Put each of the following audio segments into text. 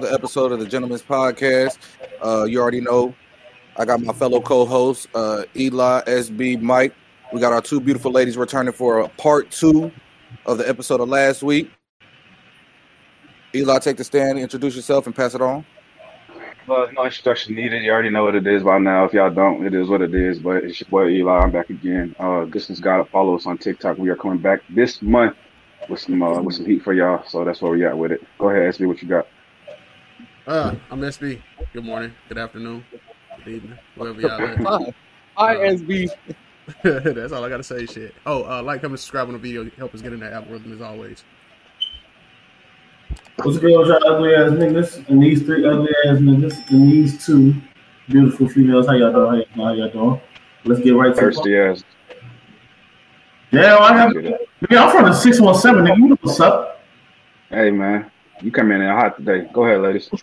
the episode of the Gentleman's Podcast. Uh, you already know I got my fellow co-hosts, uh, Eli, SB, Mike. We got our two beautiful ladies returning for a part two of the episode of last week. Eli, take the stand, introduce yourself, and pass it on. Well, no introduction needed. You already know what it is by now. If y'all don't, it is what it is. But it's your boy Eli. I'm back again. Uh, Distance gotta follow us on TikTok. We are coming back this month with some uh, with some heat for y'all. So that's where we at with it. Go ahead, SB. What you got? Uh, I'm SB. Good morning, good afternoon, good evening, wherever y'all at. Hi, Hi SB. That's all I gotta say. Shit. Oh, uh, like, comment, subscribe on the video. Help us get in that algorithm as always. What's good with y'all ugly ass niggas and these three ugly ass niggas and these two beautiful females? How y'all doing? How y'all doing? Let's get right to it. Thirsty ass. Yeah, I have. Yeah, I'm from the six one seven. Nigga, you know what's up? Hey man, you come in there hot today. Go ahead, ladies.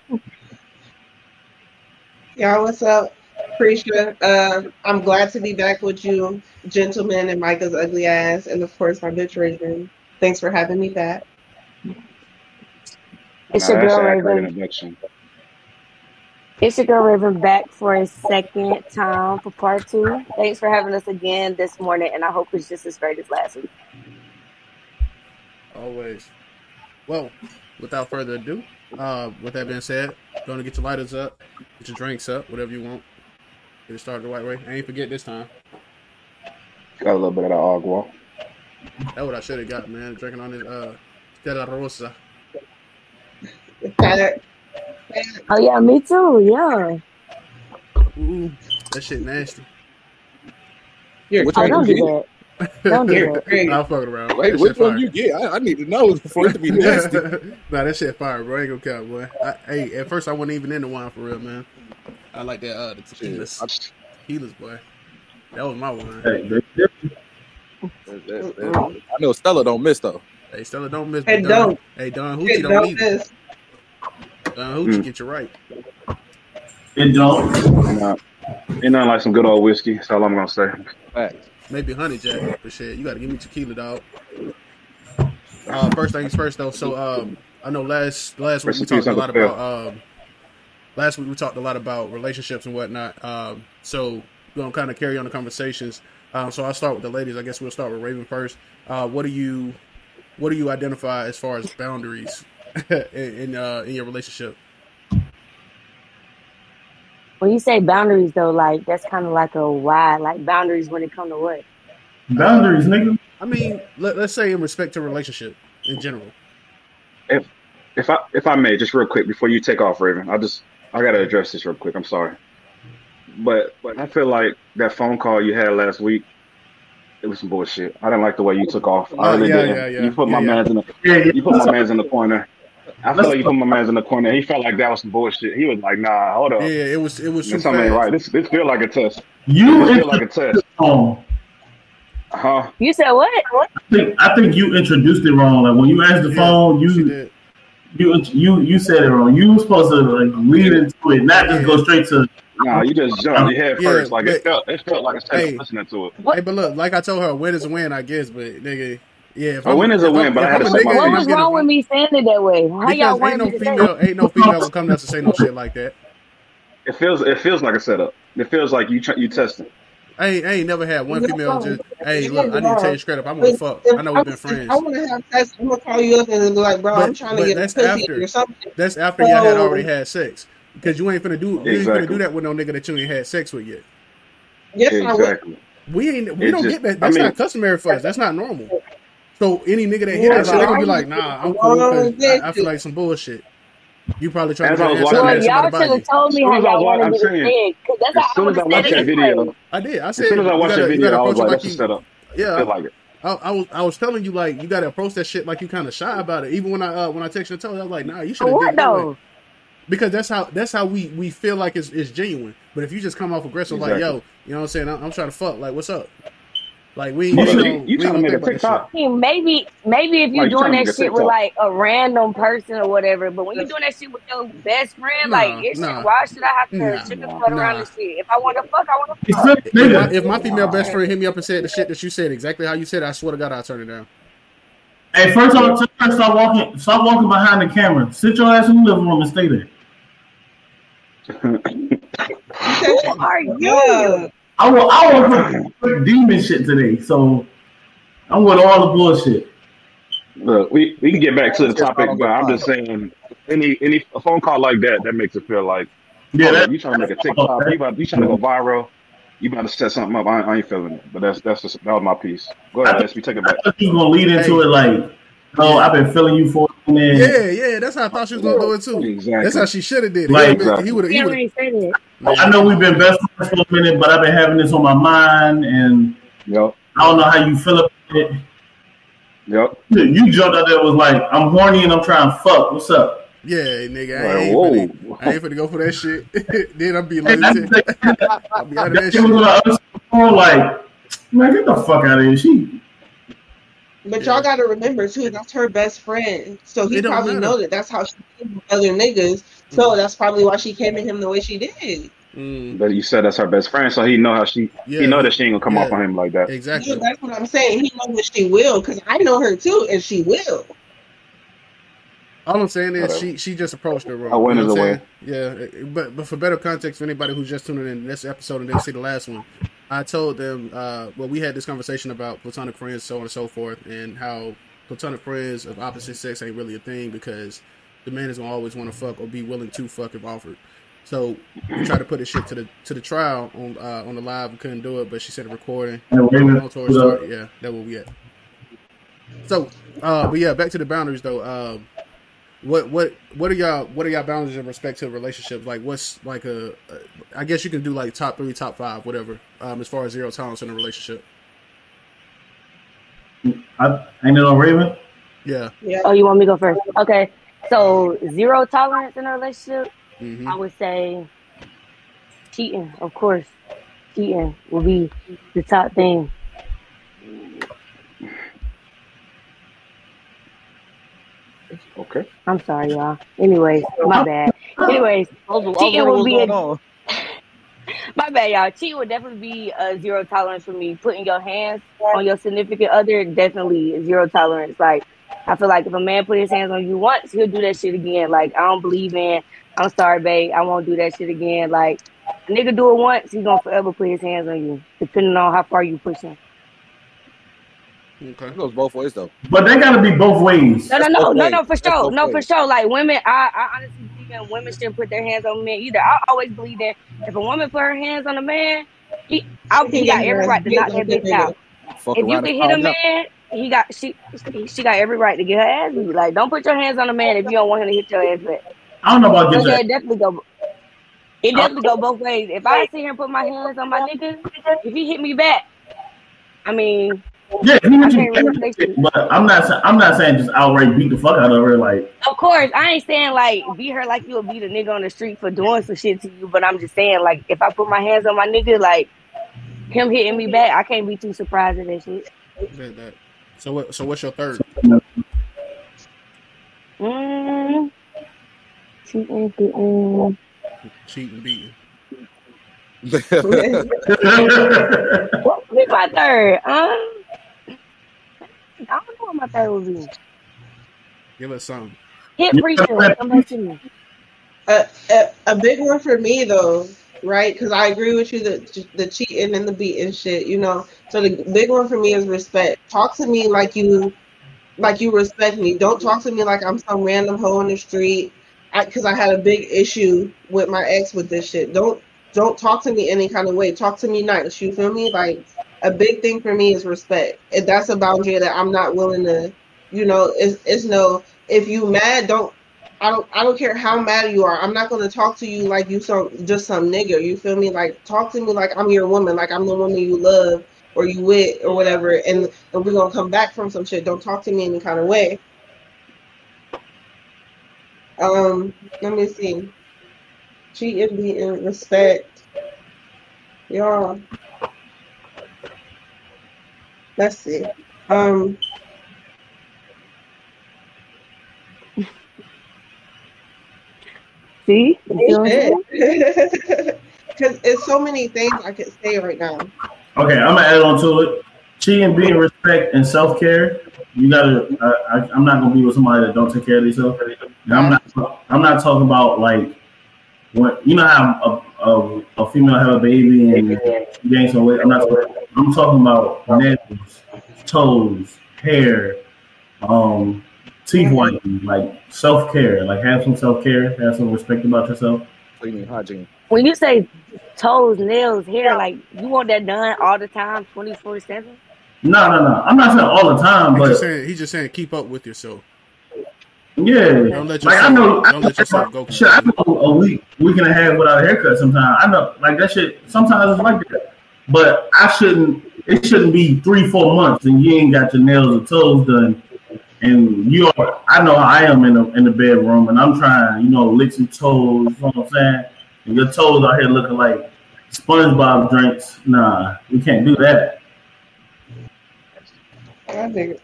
Y'all, what's up? Appreciate uh, I'm glad to be back with you, gentlemen, and Micah's ugly ass, and of course, my bitch Raven. Thanks for having me back. It's Nah, your girl an Raven. introduction. It's your girl Raven back for a second time for part two. Thanks for having us again this morning, and I hope it's just as great as last week. Always. Well, without further ado, uh, with that being said, going to get your lighters up, get your drinks up, whatever you want. Get it started the right way. I ain't forget this time. Got a little bit of that agua. That's what I should have got, man. Drinking on this uh, Stella Rosa. Oh yeah, me too. Yeah. Ooh, that shit nasty. You're Which Oh, one don't you do that. Don't do You're that. great. I'm fucking around. Wait, That which one fire. you get? I, I need to know for it to be nasty. nah, that shit fire, bro. I ain't gonna count, boy. I, hey, at first I wasn't even into wine for real, man. I like that uh the tequilas. Tequilas, boy. That was my wine. Hey. That- that- that- I know Stella don't miss though. Hey, Stella, don't miss Hey. Don. don't. Hey, Don Hey, Hoochie don't don't need it. miss. Don Hoochie Mm. get you right. It don't. Nah, ain't nothing like some good old whiskey. That's all I'm gonna say. Facts. Maybe honey jack, but shit, you gotta give me tequila, dog. Uh, first things first, though. So, um, I know last last week we talked a lot about um, last week we talked a lot about relationships and whatnot. Um, so we're gonna kind of carry on the conversations. Um, so I'll start with the ladies. I guess we'll start with Raven first. Uh, what do you what do you identify as far as boundaries in in, uh, in your relationship? When you say boundaries, though, like that's kind of like a wide, like boundaries when it comes to what? Boundaries, nigga. I mean, let, let's say in respect to relationship in general. If if I if I may, just real quick before you take off, Raven, I just I gotta address this real quick. I'm sorry, but but I feel like that phone call you had last week, it was some bullshit. I didn't like the way you took off. I Oh, really yeah, didn't. yeah, yeah. You put my yeah. man's in the Yeah, yeah. you put my man's in the corner. I feel like you put my man's in the corner. He felt like that was some bullshit. He was like, "Nah, hold up, Yeah, it was it was too Man, something ain't right. This this feel like a test. You This feel like a test, it wrong. huh?" You said what? I think, I think you introduced it wrong. Like when you answered the Yeah, phone, you you you you said it wrong. You were supposed to like lead into it, not just go straight to. Nah, you just jumped your head Yeah, first. Like it felt it felt like a test Hey. listening to it. Hey, but look, like I told her, a win is a win, I guess. But nigga, yeah, if A win is a win, I'm- but I if had to a set my What was wrong with me saying it that way? How y'all Because ain't no to say female, it? ain't no female will come down to say no shit like that. It feels it feels like a setup. It feels like you try, you testing. I ain't, I ain't never had one No. female just, hey, look, I need to tell you straight up, I'm gonna fuck. I know we've been friends. I want to have sex. I'm gonna call you up and be like, bro, But- I'm trying to get that's pussy after. or something. That's after y'all had already had sex. Because you ain't finna do, you ain't finna Exactly. do that with no nigga that you ain't had sex with yet. Yes, I would. Exactly. We ain't, we don't just- get that. I That's mean- not customary for us. That's not normal. So any nigga that hit Yeah, that shit, they gonna be like, nah, I'm cool I, I feel like some bullshit. You probably trying to I get was an watching answer Well, that- y'all should have told me how I y'all wanted me to saying, say it, because that's As soon as I watched that video, I did. I said, as soon as I watched that video, I was like, like "That's a you. setup." Yeah, like it. I, I was I was telling you like you gotta approach that shit like you kind of shy about it. Even when I uh, when I texted and told you, I was like, nah, you should have what did it way. though? because that's how that's how we we feel like it's, it's genuine. But if you just come off aggressive like yo, you know what I'm saying? I'm, I'm trying to fuck. Like what's up? Like we You, we you, don't- you we trying to make a gonna think about TikTok? I maybe maybe if you're you doing trying to that shit with like a random person or whatever, but when you're doing that shit with your best friend, Nah, like it's nah. why should I have to Nah, sugarcoat around nah. the shit? If I want to fuck, I want to fuck. not- If my, if my female best friend hit me up and said the shit that you said exactly how you said, it, I swear to God, I'll turn it down. Hey, first off, tell her stop walking. Stop walking behind the camera. Sit your ass in the living room and stay there. Who are you? Yeah. I want. I want some demon shit today. So I'm with all the bullshit. Look, we, we can get back to the topic, but I'm just saying, any any a phone call like that, that makes it feel like, Yeah, oh, that, you trying to make a TikTok, you, about, you trying to go viral, you about to set something up. I, I ain't feeling it, but that's that's just that was my piece. Go ahead, let's take it back. I think he's gonna lead into it like, oh, I've been feeling you for a minute. Yeah, yeah, that's how I thought she was gonna do it too. Exactly. That's how she should have did it. Like- he would have. He Yeah, would when he said it. I know we've been best friends for a minute, but I've been having this on my mind, and Yep, I don't know how you feel about it. yep. You jumped out there was like, I'm horny and I'm trying to fuck. What's up? Yeah, nigga, I Like, ain't, whoa. finna, I ain't finna go for that shit. then I'll be like, that's I'll be out of that that shit was shit. on the other side of the phone, like, man, get the fuck out of here. She, But y'all gotta remember too, that's her best friend. So he probably matter. know that that's how she is with other niggas. So that's probably why she came at him the way she did. Mm, But you said that's her best friend, so he know how she yeah, he know that she ain't gonna come Yeah. off on him like that. Yeah, exactly. that's what I'm saying. He know what she will, because I know her too, and she will. All I'm saying is Whatever. she she just approached her wrong. A win You know is what a I'm saying? Yeah, but but for better context for anybody who's just tuning in this episode and didn't see the last one, I told them uh well we had this conversation about platonic friends, so on and so forth, and how platonic friends of opposite sex ain't really a thing because the man is gonna always want to fuck or be willing to fuck if offered. So we tried to put this shit to the to the trial on uh, on the live. We couldn't do it, but she said a recording. and Raven, Long story short, yeah, that will be it. So, uh, but yeah, back to the boundaries though. Um, what what what are y'all what are y'all boundaries in respect to relationships? Like, what's like a, a I guess you can do like top three, top five, whatever. Um, as far as zero tolerance in a relationship. I, ain't it on Raven? Yeah. Yeah. Oh, you want me to go first? Okay. So zero tolerance in a relationship. hmm I would say cheating, of course. Cheating will be the top thing. Okay. I'm sorry, y'all. Anyways, my bad. Anyways, cheating will be a, my bad, y'all. Cheating would definitely be a zero tolerance for me. Putting your hands on your significant other, definitely zero tolerance. Like, I feel like if a man put his hands on you once, he'll do that shit again. Like, I don't believe in. I'm sorry, babe. I won't do that shit again. Like, a nigga do it once, he's gonna forever put his hands on you, depending on how far you push him. Okay. It goes both ways though. But they gotta be both ways. No, no, no, no, no, for sure, no, for sure. Like women, I, I honestly believe in women shouldn't put their hands on men either. I always believe that if a woman put her hands on a man, he, I, he got every right to knock that bitch out. If you can hit a oh, man, he got she, she, she got every right to get her ass beat. Like, don't put your hands on a man if you don't want him to hit your ass back. I don't know about get Okay, that. it definitely go. It definitely go both ways. If I sit here and put my hands on my nigga, if he hit me back, I mean, Yeah, he I hit can't really you, say shit. but I'm not. I'm not saying just outright beat the fuck out of her. Like, Of course, I ain't saying like beat her like you would beat a nigga on the street for doing some shit to you, but I'm just saying like if I put my hands on my nigga, like him hitting me back, I can't be too surprised at that shit. That, that. So what? So what's your third? Mm. Cheating, cheating. Cheating, beating. What would be my third? Um, I don't know what my third would be. Give us some. Hit preacher. Come back to me. a, a, a big one for me though, right? Because I agree with you the the cheating and the beating shit, you know. So the big one for me is respect. Talk to me like you like you respect me. Don't talk to me like I'm some random hoe in the street. Because I, had a big issue with my ex with this shit. Don't don't talk to me any kind of way. Talk to me nice. You feel me? Like a big thing for me is respect. If that's a boundary that I'm not willing to, you know, it's, it's no. If you mad, don't I don't I don't care how mad you are. I'm not gonna talk to you like you some just some nigga. You feel me? Like talk to me like I'm your woman, like I'm the woman you love or you with or whatever. And and we're gonna come back from some shit. Don't talk to me any kind of way. Um, let me see. Cheating, beating, respect. Y'all. Let's see. Um. See? You see what I'm saying? Because it's so many things I could say right now. okay, I'm gonna add on to it. cheating, being respect, and self care. You gotta. I, I, I'm not gonna be with somebody that don't take care of themselves. And I'm not. I'm not talking about like when you know how a, a, a female have a baby and gain some weight. I'm not. I'm talking about nails, toes, hair, um, teeth whitening, like self care. Like have some self care. Have some respect about yourself. What do you mean hygiene? When you say toes, nails, hair, like you want that done all the time, twenty four seven. No, no, no. I'm not saying all the time, He's but just saying he's just saying keep up with yourself. yeah. Don't let Like I know, I don't know let yourself go Shit, I know a week, week and a half without a haircut. Sometimes I know, like that shit. Sometimes it's like that, but I shouldn't. It shouldn't be three, four months and you ain't got your nails or toes done. And you are, I know I am in the in the bedroom, and I'm trying, you know, lick some toes. You know what I'm saying? And your toes out here looking like SpongeBob drinks. Nah, we can't do that. I think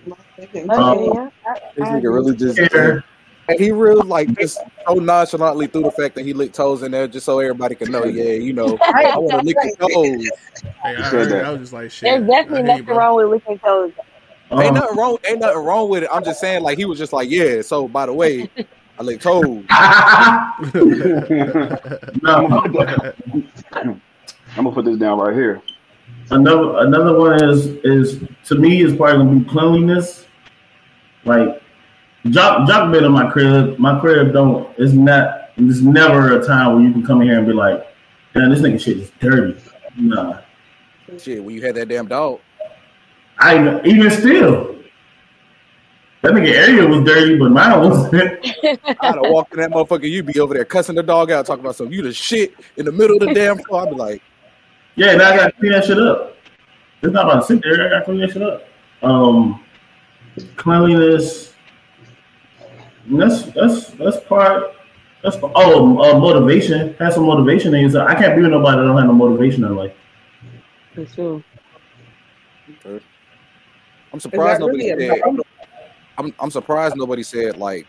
my Um. I- This I nigga really just Hair, he really like just so nonchalantly through the fact that he licked toes in there just so everybody can know, yeah, you know, I want to lick your toes. Hey, I said heard I was just like, shit. There's definitely hear you, nothing wrong with licking toes. Ain't um, nothing wrong. Ain't nothing wrong with it. I'm just saying, like he was just like, yeah. So by the way, I like told. no, I'm gonna put this down right here. another another one is is to me is probably gonna be cleanliness. Like Jock Jock been in my crib. My crib don't it's not there's never a time where you can come in here and be like, damn, this nigga shit is dirty. Nah. Shit, when you had that damn dog, I even still that nigga area was dirty, but mine wasn't. I'd have walked in that motherfucker. You'd be over there cussing the dog out, talking about some you the shit in the middle of the damn floor. I'd be like, yeah, now I gotta clean that shit up. It's not about to sit there, I gotta clean that shit up. Um cleanliness. That's that's that's part that's part, oh uh, motivation. Have some motivation in yourself. I can't be with nobody that don't have no motivation in life. For sure. I'm surprised nobody really said. I'm I'm surprised nobody said like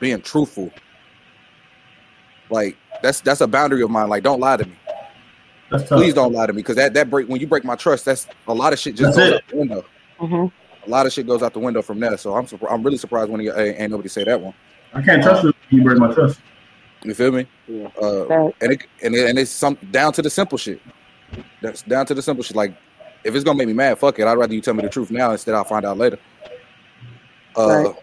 being truthful. Like that's that's a boundary of mine. Like don't lie to me. That's tough. Please don't lie to me because that that break when you break my trust. That's a lot of shit just That's goes it. out the window. hmm A lot of shit goes out the window from there. So I'm surprised. I'm really surprised when you, ain't, ain't nobody say that one. I can't trust you you break my trust. You feel me? Yeah. Uh, and it and, it, and it's some down to the simple shit. That's down to the simple shit. Like if it's gonna make me mad, fuck it. I'd rather you tell me the truth now instead I'll find out later. Uh, Right.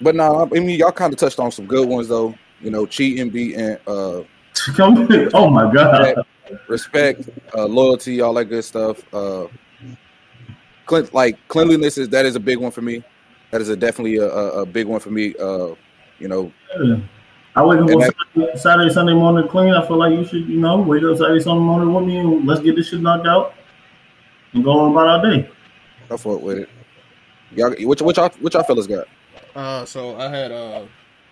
but no, I mean y'all kind of touched on some good ones though. You know, cheating, beating, uh, oh my god. respect, uh, loyalty, all that good stuff. Uh, clean, like cleanliness is that is a big one for me. That is a definitely a, a, a big one for me. Uh, you know, I wake up And on Saturday, Saturday, Sunday morning clean. I feel like you should, you know, wake up Saturday, Sunday morning with me and let's get this shit knocked out and go on about our day. I fuck with it. Y'all, which which y'all, which y'all fellas got? Uh, so I had, uh,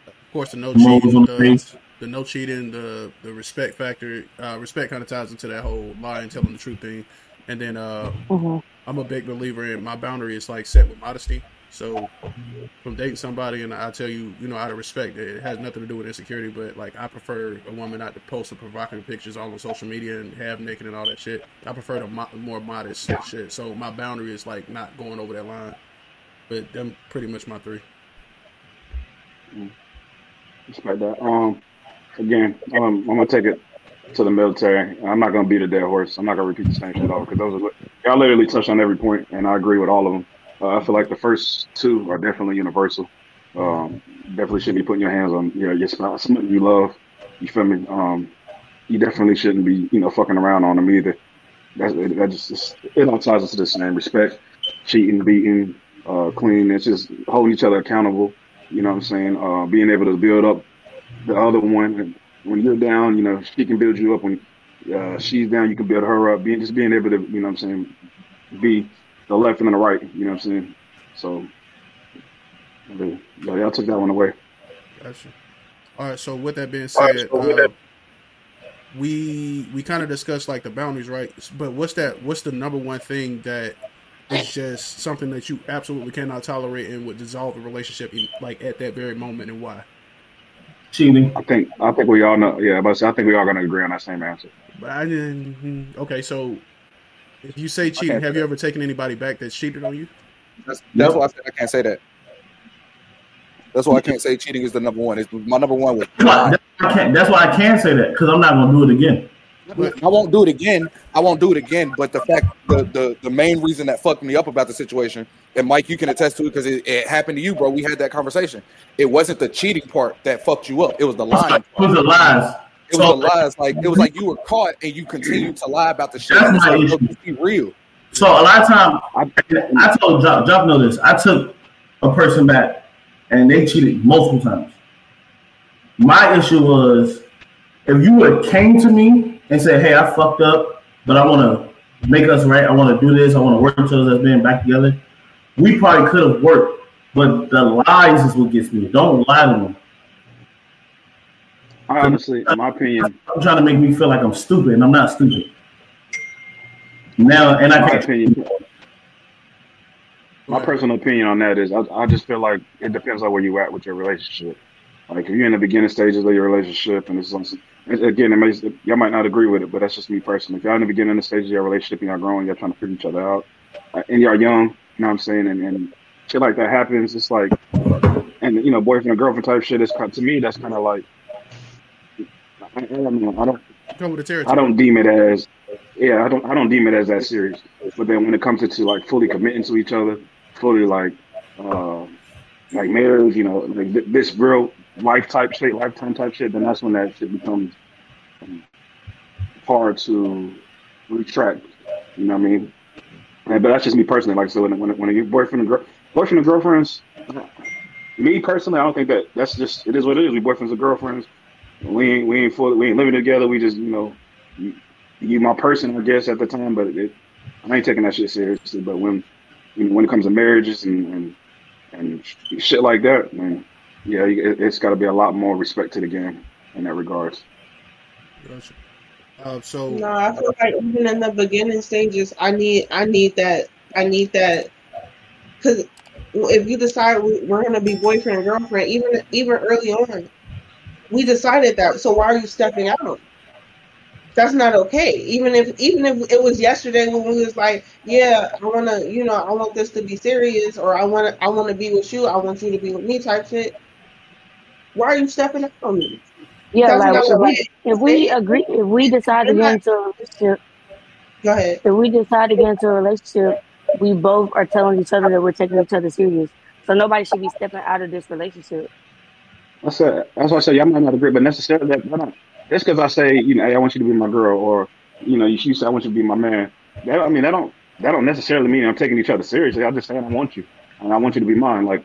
of course, the no Moles cheating, the the, the no cheating, the the respect factor. Uh, respect kind of ties into that whole lying, telling the truth thing. And then uh, hmm I'm a big believer in my boundary is like set with modesty. So from dating somebody and I tell you, you know, out of respect, it has nothing to do with insecurity, but like I prefer a woman not to post the provocative pictures all on social media and have naked and all that shit. I prefer the mo- more modest shit. So my boundary is like not going over that line. But them pretty much my three. Respect that. Um, again, um, I'm gonna take it to the military. I'm not gonna beat a dead horse. I'm not gonna repeat the same shit over because those are y'all literally touched on every point, and I agree with all of them. Uh, I feel like the first two are definitely universal. Um, definitely shouldn't be putting your hands on your your spouse, somebody you love. You feel me? Um, you definitely shouldn't be, you know, fucking around on them either. That's that just it all ties into the same respect, cheating, beating, uh, It's just holding each other accountable. You know what I'm saying? Uh, being able to build up the other one. When you're down, you know, she can build you up. When uh, she's down, you can build her up. Being just being able to, you know what I'm saying, be the left and the right. You know what I'm saying? So, yeah, y'all took that one away. Gotcha. All right. So with that being said, uh, we we kind of discussed like the boundaries, right? But what's that? What's the number one thing that is just something that you absolutely cannot tolerate and would dissolve a relationship, in- like at that very moment, and why? Cheating. I think I think we all know. Yeah, but I think we all gonna agree on that same answer. But I didn't. Okay, so If you say cheating, have you ever taken anybody back that cheated on you? That's, that's why I said I can't say that. That's why I can't say cheating is the number one. It's my number one was. That's why, I can't, that's why I can't say that because I'm not gonna do it again. I won't do it again. I won't do it again. But the fact, the the, the main reason that fucked me up about the situation, and Mike, you can attest to it because it, it, happened to you, bro. We had that conversation. It wasn't the cheating part that fucked you up. It was the lying. It was the lies. It was so, the lies. Like it was like you were caught and you continued to lie about the shit. That's my issue. Be real. So a lot of time, I, I told Job, Job know this. I took a person back and they cheated multiple times. My issue was if you would have came to me and said, "Hey, I fucked up, but I want to make us right. I want to do this. I want to work until us being back together." We probably could have worked, but the lies is what gets me. Don't lie to me. I honestly, in my opinion, I'm trying to make me feel like I'm stupid, and I'm not stupid. Now, and I can't. Opinion, my personal opinion on that is, I, I just feel like it depends on where you at with your relationship. Like if you're in the beginning stages of your relationship, and it's again, it may, y'all might not agree with it, but that's just me personally. If y'all in the beginning stages of your relationship and y'all growing, y'all trying to figure each other out, uh, and y'all young, you know what I'm saying, and, and shit like that happens, it's like, and you know, boyfriend and girlfriend type shit is to me that's kind of like, I, I don't know, I don't, I don't deem it as, yeah, I don't, I don't deem it as that serious. But then when it comes to, like fully committing to each other fully like uh, like marriage, you know, like th- this real life type shit, lifetime type shit, then that's when that shit becomes um, hard to retract. You know what I mean? And, but that's just me personally. Like so, when when, when your boyfriend and girl, boyfriend and girlfriends, me personally, I don't think that that's just it is what it is. We boyfriends and girlfriends. We ain't we ain't fully we ain't living together. We just you know, you, you my person, I guess at the time, but it, I ain't taking that shit seriously. But when you know, when it comes to marriages and and, and shit like that, man, yeah, it, has got to be a lot more respect to the game in that regards. Gotcha. Uh, so no, I feel like even in the beginning stages, I need I need that I need that because if you decide we're gonna be boyfriend and girlfriend, even even early on, we decided that. So why are you stepping out? that's not okay. Even if even if it was yesterday when we was like, yeah, I want to, you know, I want this to be serious, or I want to, I want to be with you, I want you to be with me, type shit. Why are you stepping out on me? Yeah, like if we, if we agree, if we decide to get into a relationship, go ahead. If we decide to get into a relationship, we both are telling each other that we're taking each other serious. So nobody should be stepping out of this relationship. That's it. That's why I say y'all might not agree, but necessarily that, that just because I say, you know, hey, I want you to be my girl, or you know, you say I want you to be my man. That I mean, that don't that don't necessarily mean I'm taking each other seriously. I'm just saying I want you, and I want you to be mine. Like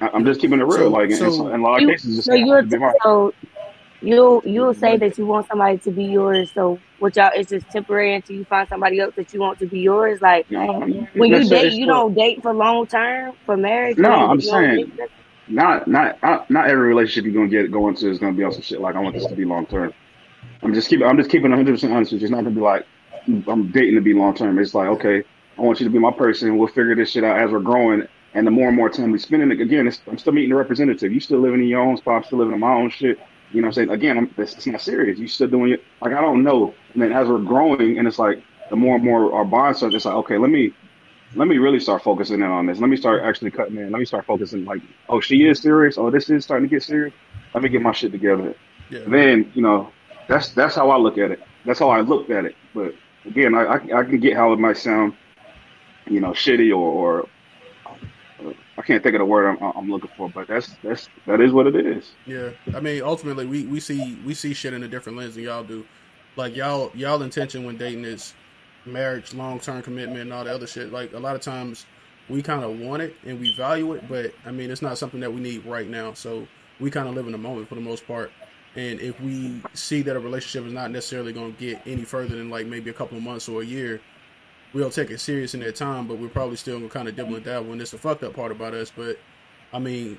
I, am just keeping it real. So, like so in, in, a lot of cases, just so you'll so you'll you'll say that you want somebody to be yours. So what y'all is just temporary until you find somebody else that you want to be yours. Like no, when you date, you don't date for long term for marriage. No, I'm saying not not not every relationship you're gonna get go into is gonna be on some shit like I want this to be long term. I'm just keeping I'm just keeping 100 percent honest. It's not gonna be like I'm dating to be long term. It's like okay, I want you to be my person. We'll figure this shit out as we're growing. And the more and more time we spend in it, again, I'm still meeting the representative. You still living in your own spot. I'm still living in my own shit. You know what I'm saying? Again, I'm, it's, it's not serious. You still doing it. Like I don't know. And then as we're growing, and it's like the more and more our bonds start, it's like okay, let me let me really start focusing in on this. Let me start actually cutting in. Let me start focusing like, oh, she is serious. Oh, this is starting to get serious. Let me get my shit together. Yeah. Then you know, that's that's how I look at it. That's how I looked at it. But again, I I, I can get how it might sound, you know, shitty or, or uh, I can't think of the word I'm, I'm, looking for, but that's that's that is what it is. Yeah, I mean, ultimately, we, we see we see shit in a different lens than y'all do. Like y'all y'all intention when dating is marriage, long term commitment, and all the other shit. Like a lot of times, we kind of want it and we value it, but I mean, it's not something that we need right now. So we kind of live in the moment for the most part. And if we see that a relationship is not necessarily going to get any further than like maybe a couple of months or a year, we'll take it serious in that time. But we're probably still going to kind of dibble and dabble. And it's the fucked up part about us. But I mean,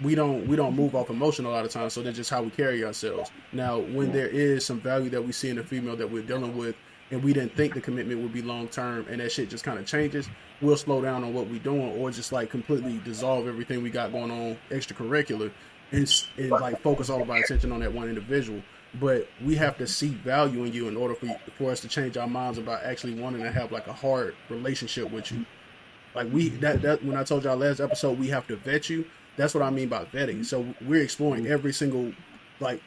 we don't we don't move off emotion a lot of times. So that's just how we carry ourselves. Now, when there is some value that we see in a female that we're dealing with and we didn't think the commitment would be long term and that shit just kind of changes, we'll slow down on what we're doing or just like completely dissolve everything we got going on extracurricular and, and like focus all of our attention on that one individual. But we have to see value in you in order for for us to change our minds about actually wanting to have like a hard relationship with you. Like we that that when I told y'all last episode we have to vet you. That's what I mean by vetting. So we're exploring every single like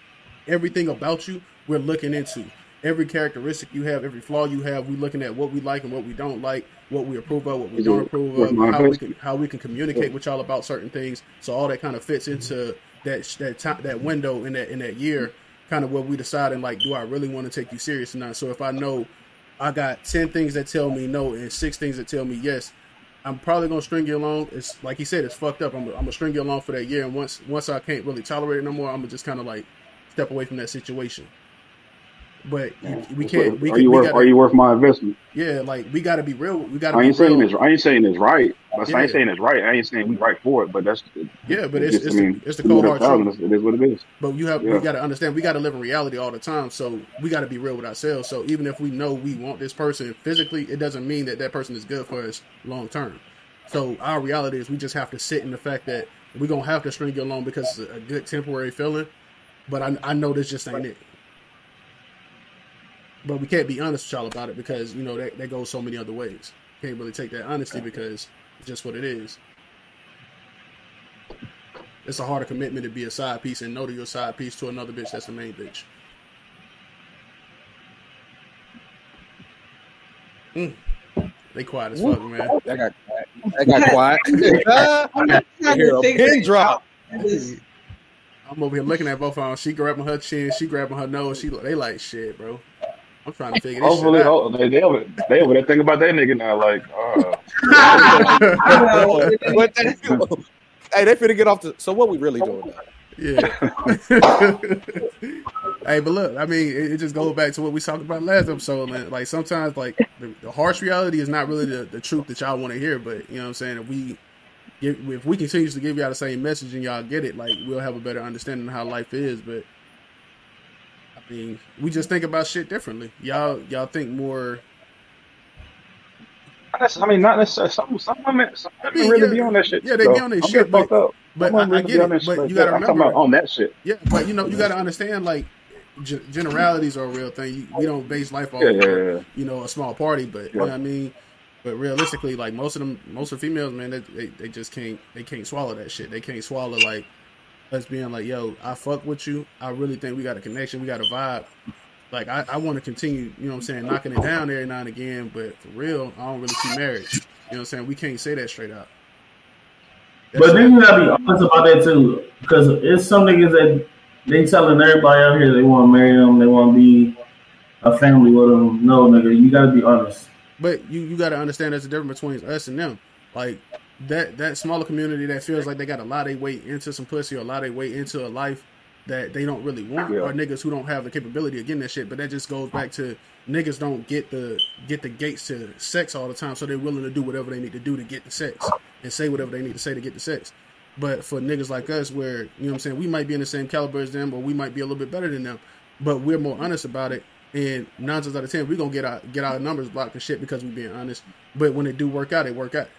everything about you. We're looking into every characteristic you have, every flaw you have. We're looking at what we like and what we don't like, what we approve of, what we don't approve of, how we can how we can communicate with y'all about certain things. So all that kind of fits into that that time that window in that in that year, kind of where we deciding like, do I really want to take you serious or not? So if I know I got ten things that tell me no and six things that tell me yes, I'm probably gonna string you along. It's like he said, it's fucked up. I'm, I'm gonna string you along for that year, and once once I can't really tolerate it no more, I'm gonna just kind of like step away from that situation. But we can't. We are can, you we worth? gotta, Are you worth my investment? Yeah, like we got to be real. We got to I ain't saying real. it's. I ain't saying it's right. But I ain't saying it's right. I ain't saying we right for it. But that's. Yeah, but it it's just- it's, I mean, the, it's the cold hard truth. It is what it is. But you have Yeah. we got to understand we got to live in reality all the time. So we got to be real with ourselves. So even if we know we want this person physically, it doesn't mean that that person is good for us long term. So our reality is we just have to sit in the fact that we're gonna have to string you along because it's a good temporary feeling. But I, I know this just ain't it. But we can't be honest with y'all about it because you know that, that goes so many other ways. Can't really take that honesty because it's just what it is. It's a harder commitment to be a side piece and know that you're a side piece to another bitch that's the main bitch. Mm. They quiet as fuck, man. That got that got quiet. I'm just hear a pin drop. I'm over here looking at both of them. She grabbing her chin, she grabbing her nose. She they like shit, bro. I'm trying to figure this Hopefully, shit out. oh, they they over they over there thinking about that nigga now. Like, uh, I they- hey, they finna get off the. So what we really doing? Now? Yeah. hey, but look, I mean, it, it just goes back to what we talked about last episode, man. Like sometimes, like the, the harsh reality is not really the, the truth that y'all want to hear. But you know what I'm saying? If we if, if we continue to give y'all the same message and y'all get it, like we'll have a better understanding of how life is. But I mean, we just think about shit differently. Y'all y'all think more. I mean, not necessarily. Some some women, some women mean, really yeah, be on that shit. yeah, they though. be on that I'm shit, fucked up. But I, women I get it. But you gotta I'm talking remember. about on that shit. Yeah, but you know, you got to understand like g- generalities are a real thing. You, we don't base life off Yeah, yeah, yeah. you know a small party, but you know what I mean. But realistically, like most of them, most of the females, man, they, they they just can't they can't swallow that shit. They can't swallow like us being like, yo, I fuck with you. I really think we got a connection. We got a vibe. Like I, I want to continue, you know what I'm saying, knocking it down every now and again. But for real, I don't really see marriage. You know what I'm saying? We can't say that straight out. But then you gotta be honest about that too, because it's some niggas that they telling everybody out here they want to marry them, they want to be a family with them. No, nigga, you gotta be honest. But you, you got to understand there's a difference between us and them. Like that that smaller community that feels like they got a lot of weight into some pussy or a lot of weight into a life that they don't really want, Yeah. or niggas who don't have the capability of getting that shit. But that just goes back to niggas don't get the get the gates to sex all the time, so they're willing to do whatever they need to do to get the sex and say whatever they need to say to get the sex. But for niggas like us, where you know what I'm saying, we might be in the same caliber as them, or we might be a little bit better than them, but we're more honest about it. And nine times out of ten, we're gonna get our get our numbers blocked and shit because we're being honest. But when it do work out, it work out.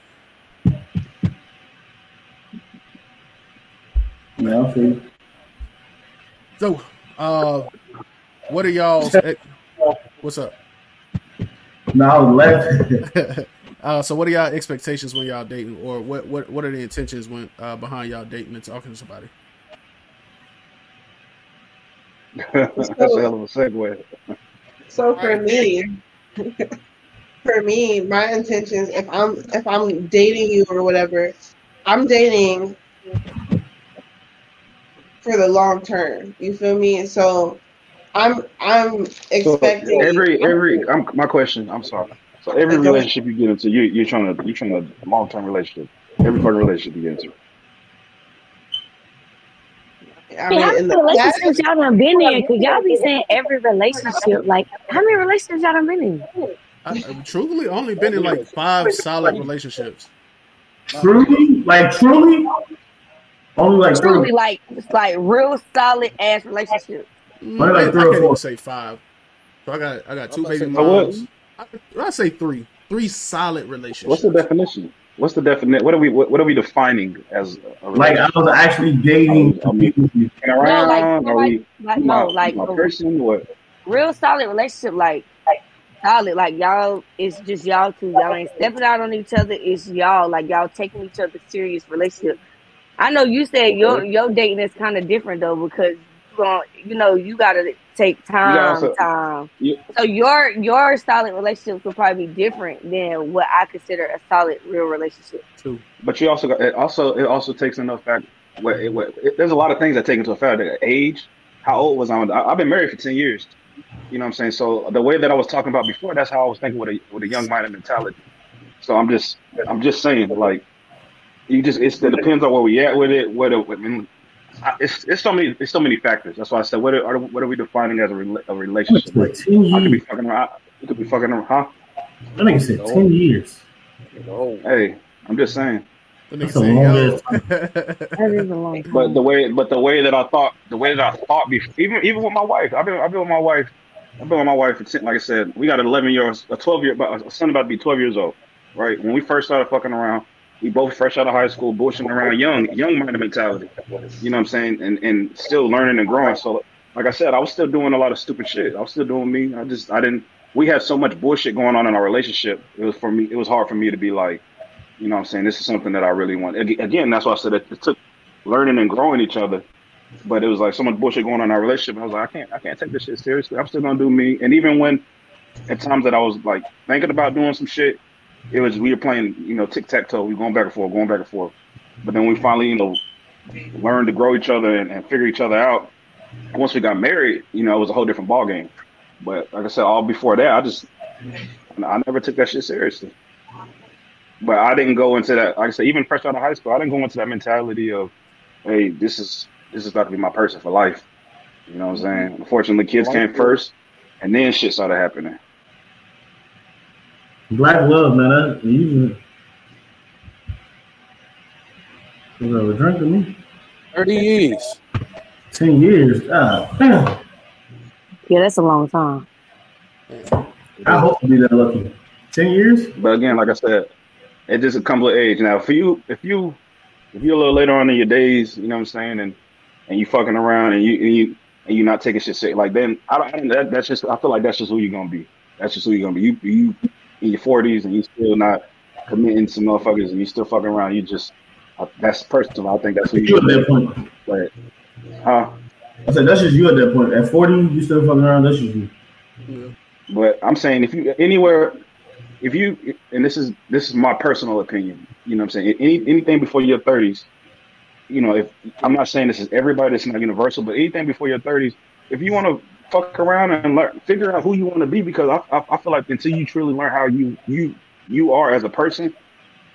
Yeah, I feel you. So, uh, what are y'all? What's up? No, I was laughing. uh, so, what are y'all expectations when y'all dating, or what what what are the intentions when uh, behind y'all dating and talking to somebody? That's a hell of a segue. So for me, for me, my intentions, if I'm if I'm dating you or whatever, I'm dating for the long term. You feel me? So I'm I'm So expecting every every I'm, my question. I'm sorry. So every relationship you get into, you you're trying to you're trying to long term relationship. Every fucking relationship you get into. I See, how mean, in many the, relationships y'all done been in? Cause y'all be saying every relationship. Like, how many relationships y'all done been in? I, I've truly only been in like five solid relationships. truly, like truly, only like Truly, three. like, like real solid ass relationship. Mm, Only I, like I three or can't even four. say five. So I got I got two I'm about baby say- moms. I, I say three, three solid relationships. What's the definition? what's the definition? What are we what, what are we defining as a Like I was actually dating I mean, people. No, like, around? no, Are like, we like, my, no, like my a person? What? real solid relationship, like, like solid, like y'all. It's just y'all two. Y'all ain't stepping out on each other. It's y'all, like y'all taking each other serious relationship. I know you said your your dating is kind of different though because you gon' you know you gotta take time, also- time. You- So your your solid relationship could probably be different than what I consider a solid real relationship. Two. But you also got it also it also takes into effect what, it, what it, there's a lot of things that take into effect the age. How old was I? I- I've been married for ten years. You know what I'm saying? So the way that I was talking about before, that's how I was thinking with a with a young minded mentality. So I'm just I'm just saying like you just it's, it depends on where we at with it. What I mean, it's it's so many it's so many factors. That's why I said what are what are we defining as a, rela- a relationship? Like ten I could be years. fucking around. You could be fucking around, huh? That nigga said ten years. Hey, I'm just saying. That's a say, long yo. That is a long time. But the way, but the way that I thought, the way that I thought, before, even even with my wife, I've been I've been with my wife, I've been with my wife for ten, like I said, we got an eleven year, a twelve year, a son about to be twelve years old, right? When we first started fucking around, we both fresh out of high school, bullshitting around, young, young minded mentality, you know what I'm saying, and and still learning and growing. So, like I said, I was still doing a lot of stupid shit. I was still doing me. I just I didn't. We had so much bullshit going on in our relationship. It was for me. It was hard for me to be like, you know what I'm saying? This is something that I really want. Again, that's why I said it, it took learning and growing each other. But it was like so much bullshit going on in our relationship. I was like, I can't, I can't take this shit seriously. I'm still gonna do me. And even when, at times that I was like thinking about doing some shit, it was we were playing, you know, tic tac toe. We were going back and forth, going back and forth. But then we finally, you know, learned to grow each other and, and figure each other out. Once we got married, you know, it was a whole different ball game. But like I said, all before that, I just, I never took that shit seriously. But I didn't go into that. Like I said, even fresh out of high school, I didn't go into that mentality of, hey, this is this is about to be my person for life. You know what I'm saying? Unfortunately, kids came first, and then shit started happening. Black love, man. That, you was a drink to me. 30 years. Ten years. Ah, damn. Yeah, that's a long time. I hope to be that lucky. Ten years? But again, like I said, it just comes with age. Now, for you, if you if you're a little later on in your days, you know what I'm saying, and and you fucking around and you and you and you not taking shit serious, like then I don't. I don't that, that's just. I feel like that's just who you're gonna be. That's just who you're gonna be. You you in your 40s and you still not committing to motherfuckers and you still fucking around. You just uh, that's personal. I think that's who You you're at that point. But, huh? I said that's just you at that point. At forty, you still fucking around. That's just you. But I'm saying if you anywhere, if you and this is this is my personal opinion. You know what I'm saying? Any anything before your 30s, you know, if I'm not saying this is everybody, it's not universal, but anything before your 30s, if you want to fuck around and learn, figure out who you want to be, because I, I I feel like until you truly learn how you you you are as a person,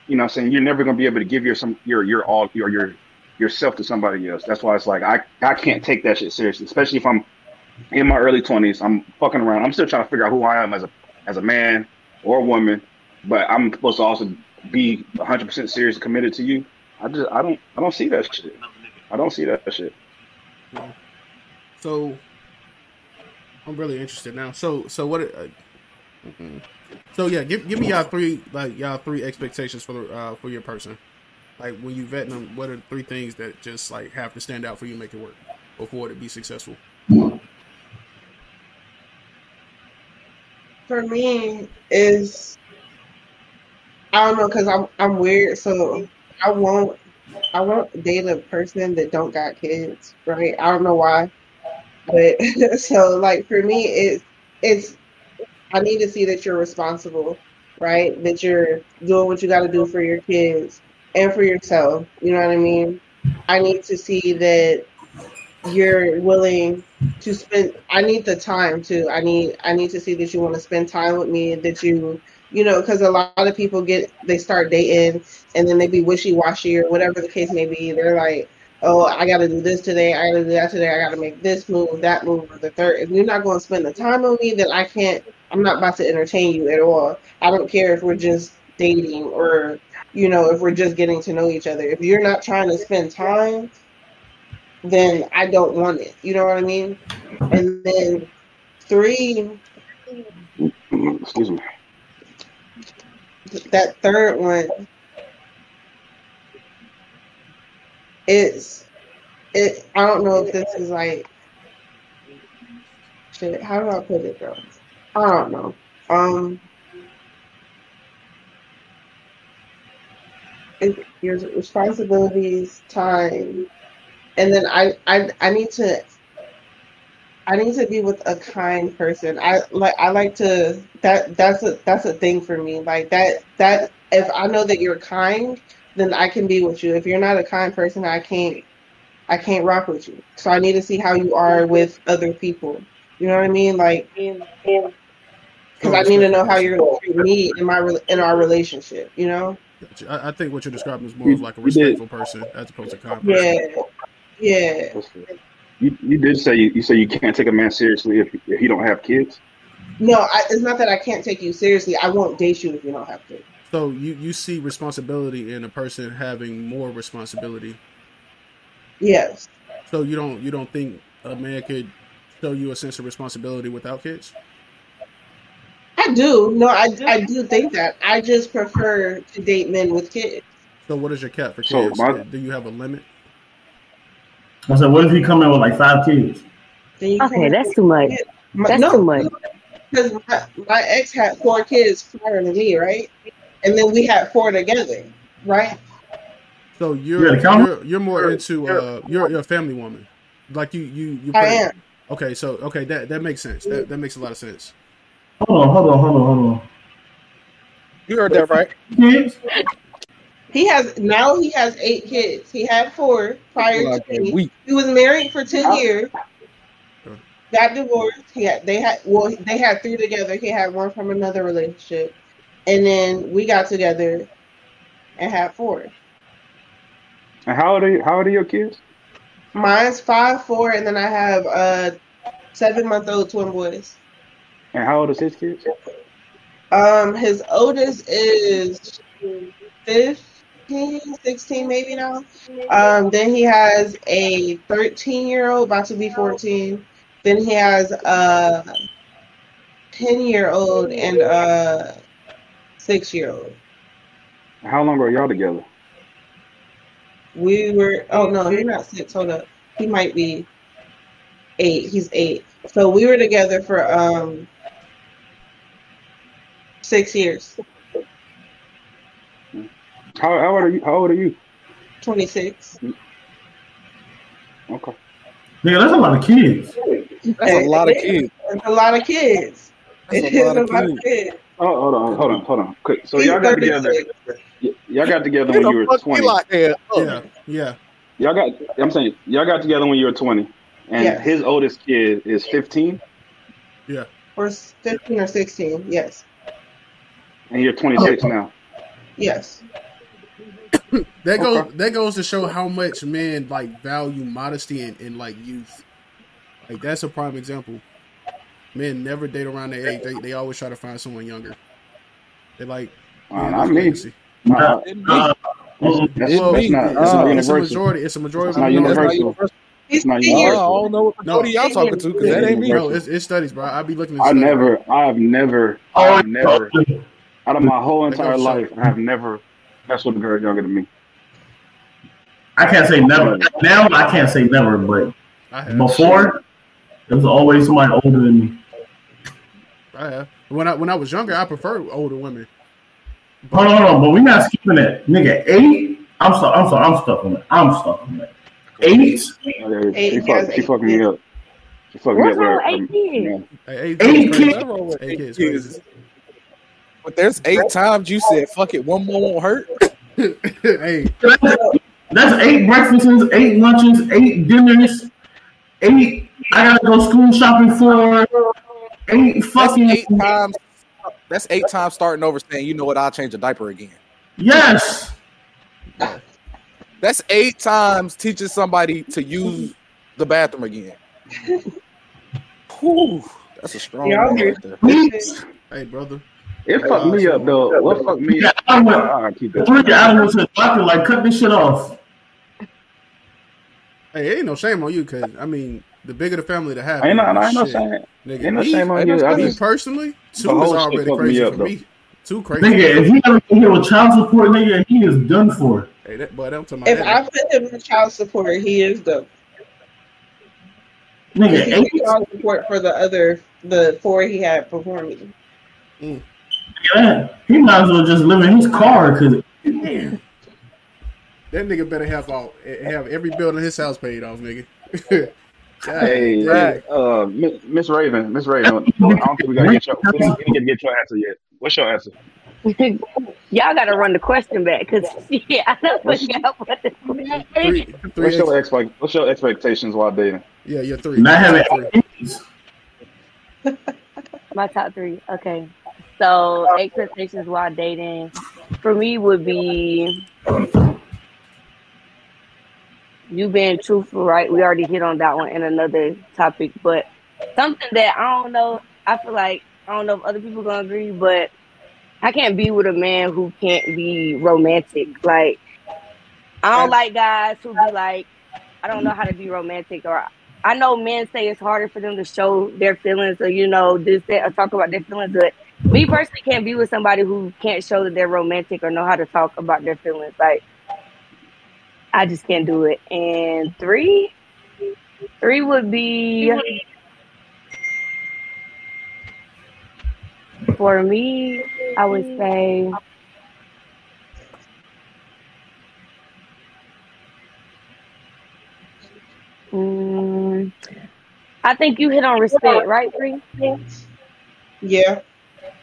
you know, I'm saying you're never gonna be able to give your some your your all your your yourself to somebody else. That's why it's like I I can't take that shit seriously, especially if I'm in my early twenties, I'm fucking around. I'm still trying to figure out who I am as a as a man or a woman, but I'm supposed to also be 100 percent serious and committed to you. I just I don't I don't see that shit. I don't see that shit. So I'm really interested now. So so what? Uh, so yeah, give give me y'all three like y'all three expectations for the uh, for your person. Like when you vetting them, what are three things that just like have to stand out for you to make it work or for it to be successful? for me is I don't know because I'm I'm weird, so I won't I won't date a person that don't got kids, right? I don't know why, but so like for me, it's it's I need to see that you're responsible, right? That you're doing what you got to do for your kids and for yourself. You know what I mean? I need to see that you're willing to spend i need the time too i need i need to see that you want to spend time with me that you you know because a lot of people get they start dating and then they be wishy-washy or whatever the case may be they're like oh i gotta do this today i gotta do that today i gotta make this move that move or the third if you're not going to spend the time with me then i can't i'm not about to entertain you at all i don't care if we're just dating or you know if we're just getting to know each other if you're not trying to spend time then I don't want it. You know what I mean? And then three, Excuse me. that third one it's it. I don't know if this is like shit. How do I put it, though? I don't know. Um, your responsibilities, time, and then I, I, I need to, I need to be with a kind person. I like, I like to. That that's a that's a thing for me. Like that that if I know that you're kind, then I can be with you. If you're not a kind person, I can't. I can't rock with you. So I need to see how you are with other people. You know what I mean? Like, oh, because I need to know how you're going to treat me in my in our relationship. You know? I, I think what you're describing is more of like a respectful person as opposed to kind. person. Yeah, yeah. You, you did say you, you say you can't take a man seriously if, if he don't have kids. No, I, it's not that I can't take you seriously. I won't date you if you don't have kids. So you you see responsibility in a person having more responsibility. Yes. So you don't you don't think a man could show you a sense of responsibility without kids? I do. No, I, I do think that. I just prefer to date men with kids. So what is your cap for So kids? my- Do you have a limit? I said, what if he come in with like five kids? Okay, that's too much. My- That's no, too much. Because my, my ex had four kids prior to me, right? And then we had four together, right? So You you're you're, you're more into uh you're you're a family woman. Like you you you I am. Okay, so okay, that that makes sense. That that makes a lot of sense. Hold on, hold on, hold on, hold on. You heard that right? Kids? He has now he has eight kids. He had four prior Like to me. He was married for ten years. Got divorced. He had they had well they had three together. He had one from another relationship, and then we got together and had four. And how old are you, how old are your kids? Mine's five, four, and then I have a seven month old twin boys. And how old is his kids? Um, his oldest is 15, 16 maybe now. Um, then he has a 13 year old about to be 14. Then he has a 10 year old and a six year old. How long are y'all together? We were, oh no, he's not six. Hold up. He might be eight. He's eight. So we were together for um six years, How, how old are you? How old are you? 26. Okay. Nigga, that's a lot of kids. That's a lot of kids. It's a lot of kids. That's a is lot a of lot of kids. Kids. Oh, hold on, hold on, hold on. Quick. So y'all got together. y- Y'all got together when you were twenty. Eli had? Oh, Yeah, yeah. Y'all got. I'm saying y'all got together when you were twenty, and Yes. his oldest kid is fifteen, Yeah. Or 15 or 16. Yes. and you're 26 now. Yes. That goes Okay. that goes to show how much men like value modesty and, and like youth. Like that's a prime example. Men never date around their age. They, they always try to find someone younger. They like man, not me. Uh, Uh, that's, that's, It's that's not. That's not It's a majority. It's a majority. It's of not men. That's not universal. universal. He's not ten Oh, I don't know what No. y'all talking to because that ain't me. Bro, it's, it's studies, bro. I be looking. At I never. I have never. I oh, have never. Out of my whole entire life, I have never messed with a girl younger than me. I can't say never. Now I can't say never, but before there was always somebody older than me. I have. When I when I was younger, I preferred older women. Hold on, hold on, but we not skipping that. Nigga, eight? I'm sorry, I'm sorry, I'm stuck on that. I'm stuck on that. Eight? Okay, Eight she, has fuck, she eight fucking me up. She fucking me What's up. wrong with- um, with eight kids? eight, Eight kids? Nothing wrong with Eight eight kids kids. But there's eight times you said, fuck it, one more won't hurt. hey, That's eight breakfasts, eight lunches, eight dinners, eight. I gotta go school shopping for eight That's fucking. eight times. That's eight times starting over saying, you know what, I'll change a diaper again. Yes. That's eight times teaching somebody to use the bathroom again. Whew, that's a strong Yeah, one right there. Hey, brother. It fucked me up though. What fucked me Yeah, up? I went. All right, keep that. Three I went to the doctor, like, cut this shit off. Hey, ain't no shame on you, cause I mean, the bigger the family, the happier. Ain't no, ain't no shame. Nigga, Ain't no shame on you. I me just, personally, two is already fucked me crazy up, for though. me. Two crazy. Nigga, if he gotta get with child support, nigga, he is done for. Hey, that boy, I'm talking If about I put him in child support, he is the Nigga, he eight, child support for the other the four he had before me. Mm. yeah, he might as well just live in his car because That nigga better have all have every bill in his house paid off, nigga. God Hey, damn. hey, uh, Miss Miss Raven, Miss Raven. I don't think we gotta get your we didn't get to get your answer yet. What's your answer? Y'all gotta run the question back because yeah, I don't forgot what the Three, three What's your ex- expect What's your expectations while dating? yeah, you're three. not having My top three. Okay. So expectations while dating for me would be you being truthful, right? We already hit on that one in another topic, but something that I don't know, I feel like I don't know if other people gonna agree, but I can't be with a man who can't be romantic. Like I don't like guys who be like, I don't know how to be romantic or I know men say it's harder for them to show their feelings or you know this that or talk about their feelings, but me personally can't be with somebody who can't show that they're romantic or know how to talk about their feelings. Like I just can't do it. And three, three would be for me. I would say Mm, I think you hit on respect, right, Pre? Yeah.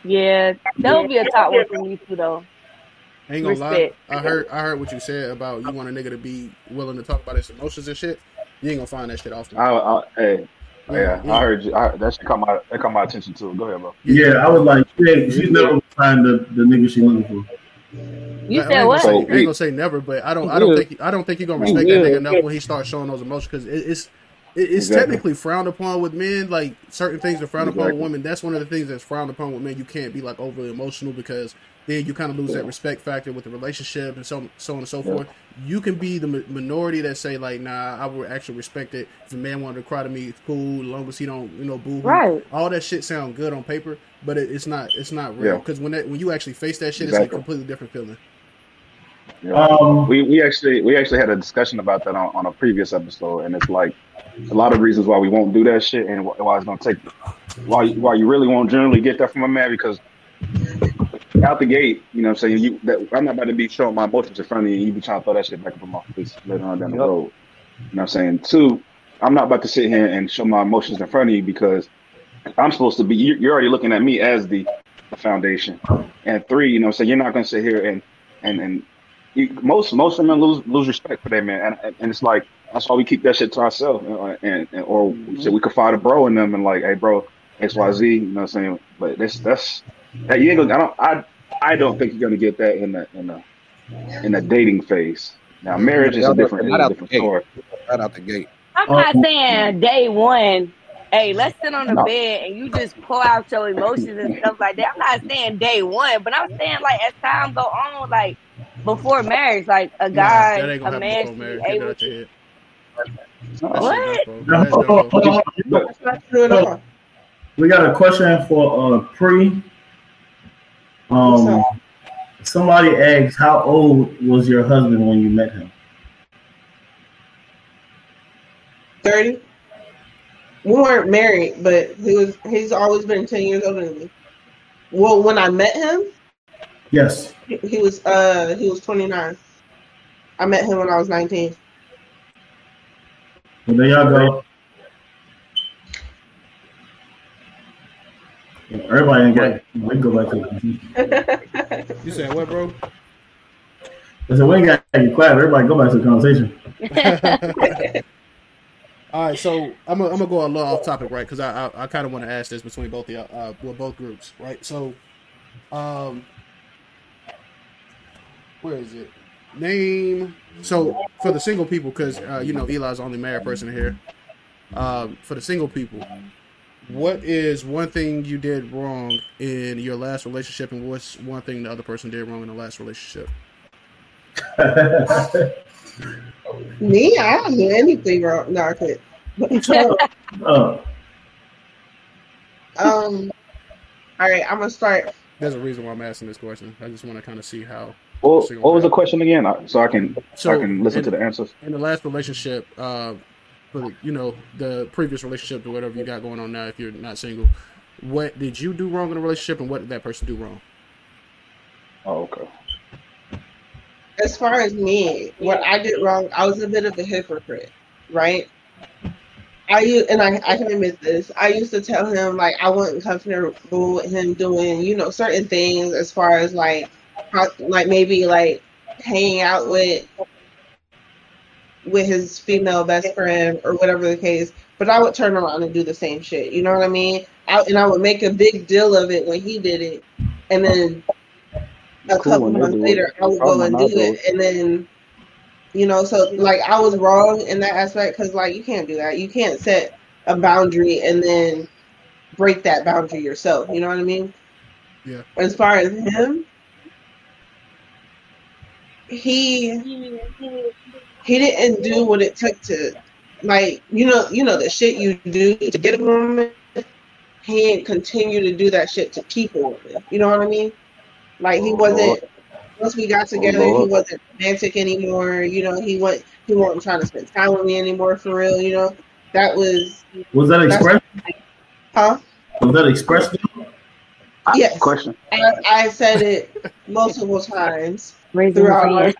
Yeah, that would be a top one for me too, though. I ain't gonna Respect. lie. I heard I heard what you said about you want a nigga to be willing to talk about his emotions and shit. You ain't gonna find that shit often. I, I, hey, yeah, Yeah. I heard you. I, that should come my that caught my attention too. Go ahead, bro. Yeah, I was like, yeah, she's never gonna find the, the nigga she looking for. You I- I said ain't what? Say, I ain't gonna say never, but I don't. I don't think. I don't think you're gonna respect Yeah. that nigga enough when he starts showing those emotions because it, it's. It- It's Exactly. technically frowned upon with men. Like certain things are frowned upon with women. That's one of the things that's frowned upon with men. You can't be like overly emotional because then you kind of lose that respect factor with the relationship and so so on and so Yeah. forth. You can be the mi- minority that say like, nah, I would actually respect it if a man wanted to cry to me. It's cool, as long as he don't, you know, boo. Right. All that shit sound good on paper, but it, it's not. It's not real Yeah. because when that when you actually face that shit, it's a completely different feeling. Yeah. Um, we we actually we actually had a discussion about that on, on a previous episode, and it's like a lot of reasons why we won't do that shit, and why it's gonna take why you- why you really won't generally get that from a man because out the gate, you know, what I'm saying you that I'm not about to be showing my emotions in front of you, and you be trying to throw that shit back up in my face later on down the road. You know what I'm saying? Two, I'm not about to sit here and show my emotions in front of you because I'm supposed to be. you- You're already looking at me as the, the foundation. And three, you know, what I'm saying you're not gonna sit here and and and you, most most women lose lose respect for that man, and and it's like that's why we keep that shit to ourselves, you know, and, and or so we could find a bro in them and like, hey, bro, X Y Z, you know what I'm saying? But that's that's that you ain't gonna. I don't I I don't think you're gonna get that in the in the in the dating phase. Now, marriage is a different, Not out the different gate. story. Right out the gate. I'm not Um, saying day one. Hey, let's sit on the No. bed and you just pull out your emotions and stuff like that. I'm not saying day one, but I'm saying like as time go on, like before marriage, like a guy, that a man should marriage. be able out your. No. What? shit dumb, bro. no, That's hold dumb, on, bro. hold on. But That's not true at all. We got a question for uh pre. Um, somebody asked, "How old was your husband when you met him?" 30. We weren't married, but he was he's always been 10 years older than me. Well, when I met him, Yes. he he was uh he was 29. I met him when I was 19. Well, there y'all go. Everybody ain't got. We can go back to the. You said what, bro? I said we ain't got to get quiet. Everybody go back to the conversation. All right, so I'm gonna, I'm gonna go a little off topic, right? Because I I, I kind of want to ask this between both of y'all, uh, well, both groups, right? So, um, where is it? Name. So for the single people, because uh, you know Eli's the only married person here. Um, for the single people, what is one thing you did wrong in your last relationship, and what's one thing the other person did wrong in the last relationship? Me, I don't do anything wrong. No, I quit. uh, Um, all right, I'm gonna start. There's a reason why I'm asking this question. I just want to kind of see how Well, what was the question again? So I can so, I can listen in, to the answers. In the last relationship, uh, for you know the previous relationship or whatever you got going on now, if you're not single, what did you do wrong in the relationship, and what did that person do wrong? Oh, okay. As far as me, what I did wrong, I was a bit of a hypocrite, right? I and I, I can admit this. I used to tell him like I wasn't comfortable with him doing, you know, certain things as far as like, like maybe like hanging out with with his female best friend or whatever the case. But I would turn around and do the same shit. You know what I mean? I, and I would make a big deal of it when he did it, and then a cool couple months later, I would go and do it, and then you know, so like I was wrong in that aspect because like you can't do that. You can't set a boundary and then break that boundary yourself. You know what I mean? Yeah. As far as him, he he didn't do what it took to like you know you know the shit you do to get a woman. He didn't continue to do that shit to keep a woman. You know what I mean? Like he wasn't once we got together, he wasn't romantic anymore. You know, he went he wasn't trying to spend time with me anymore for real. You know, that was was that expressed? Huh? Was that expressed? Yes. Question. I, I said it multiple times throughout our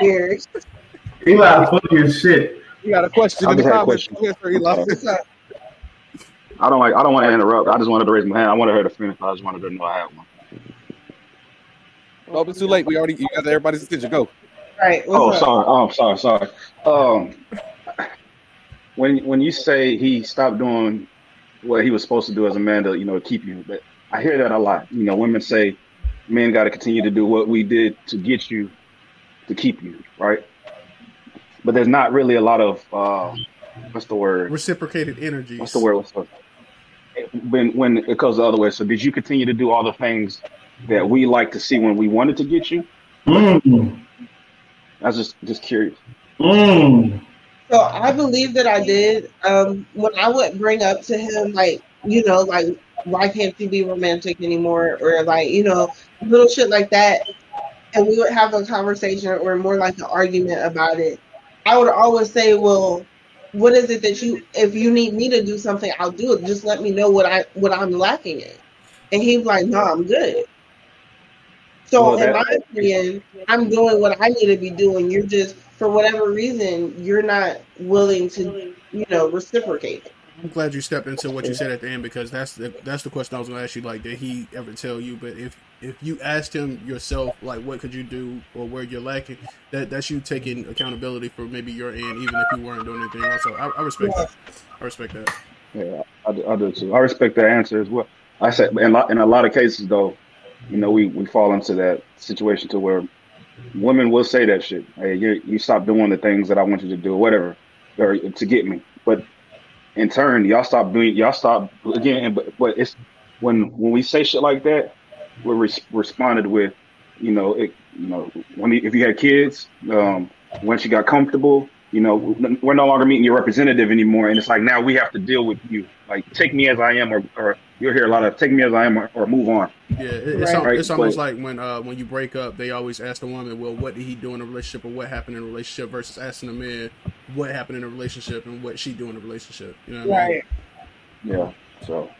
years. Eli, funny as shit. You got a question in the comments. Eli. I don't like. I don't want to interrupt. I just wanted to raise my hand. I wanted her to finish. I just wanted her to know I had one. Oh, it's too late. We already you got everybody's attention. Go. Right. oh, up? sorry. Oh, sorry. Sorry. Um, when when you say he stopped doing what he was supposed to do as a man to you know keep you, but I hear that a lot. You know, women say men got to continue to do what we did to get you to keep you, right? But there's not really a lot of uh, what's the word? Reciprocated energy. What's the word? What's the when when it goes the other way. So did you continue to do all the things that we like to see when we wanted to get you? Mm. I was just just curious. Mm. So I believe that I did. Um, when I would bring up to him, like you know, like why can't you be romantic anymore, or like you know, little shit like that, and we would have a conversation or more like an argument about it. I would always say, well, what is it that you if you need me to do something i'll do it. Just let me know what i what i'm lacking in. And he's like no i'm good. So well, in my opinion i'm doing what i need to be doing. You're just for whatever reason you're not willing to you know reciprocate I'm glad you stepped into what you said at the end because that's the that's the question I was going to ask you. Like, did he ever tell you? But if if you asked him yourself, like, what could you do or where you're lacking, that that's you taking accountability for maybe your end, even if you weren't doing anything wrong. So I, I respect that. I respect that. Yeah, I I do too. I respect that answer as well. I said in, in a lot of cases though, you know, we we fall into that situation to where women will say that shit. Hey, you you stop doing the things that I want you to do, or whatever, or to get me. But in turn, y'all stop doing, y'all stop again. But, but it's when when we say shit like that, we're res- responded with, you know, it, you know, when if you had kids, um, once you got comfortable, you know, we're no longer meeting your representative anymore, and it's like now we have to deal with you. Like, take me as I am, or, or you'll hear a lot of "take me as I am" or, or move on. Yeah, it's, right? it's almost but, like when uh, when you break up, they always ask the woman, "Well, what did he do in a relationship, or what happened in a relationship?" Versus asking the man, "What happened in a relationship, and what she do in a relationship." You know what right. I mean? Yeah. So,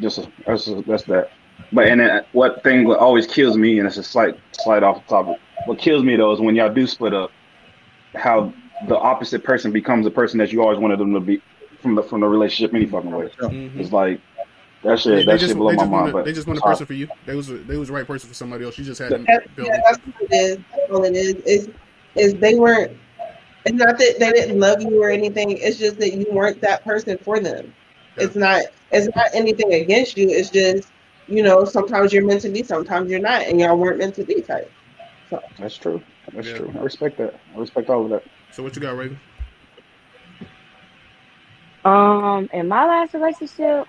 just a, that's a, that's that. But and then what thing always kills me, and it's a slight slight off the topic. What kills me though is when y'all do split up, how the opposite person becomes the person that you always wanted them to be from the from the relationship any fucking way. Mm-hmm. It's like that shit. They, that they shit blow my mind. but they just want a person for you. They was they was the right person for somebody else. You just had to build. Yeah, that's what it is. That's all it is. Is is they weren't. It's not that they didn't love you or anything. It's just that you weren't that person for them. Yeah. It's not. It's not anything against you. It's just you know sometimes you're meant to be, sometimes you're not, and y'all weren't meant to be type. So. That's true. That's yeah. true. I respect that. I respect all of that. So what you got, Raven? Um, in my last relationship,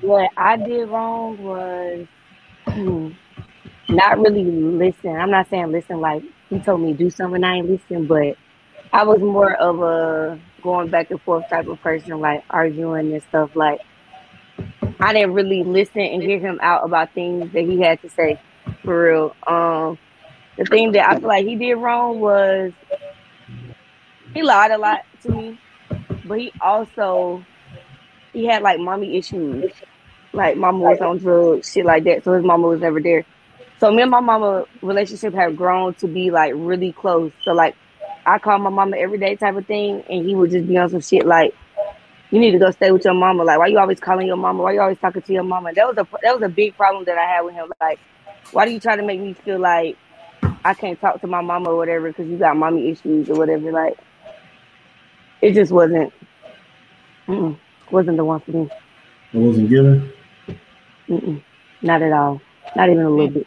what I did wrong was not really listen. I'm not saying listen like he told me to do something I ain't listen, but I was more of a going back and forth type of person, like arguing and stuff. Like I didn't really listen and hear him out about things that he had to say for real. Um, the thing that I feel like he did wrong was he lied a lot to me, but he also he had like mommy issues. Like mama was on drugs, shit like that. So his mama was never there. So me and my mama relationship have grown to be like really close. So like I call my mama every day type of thing, and he would just be on some shit like, "You need to go stay with your mama." Like, why you always calling your mama? Why you always talking to your mama? That was a that was a big problem that I had with him. Like, why do you try to make me feel like I can't talk to my mama or whatever because you got mommy issues or whatever? Like, it just wasn't wasn't the one for me. It wasn't given. Mm-mm. Not at all. Not even a little bit.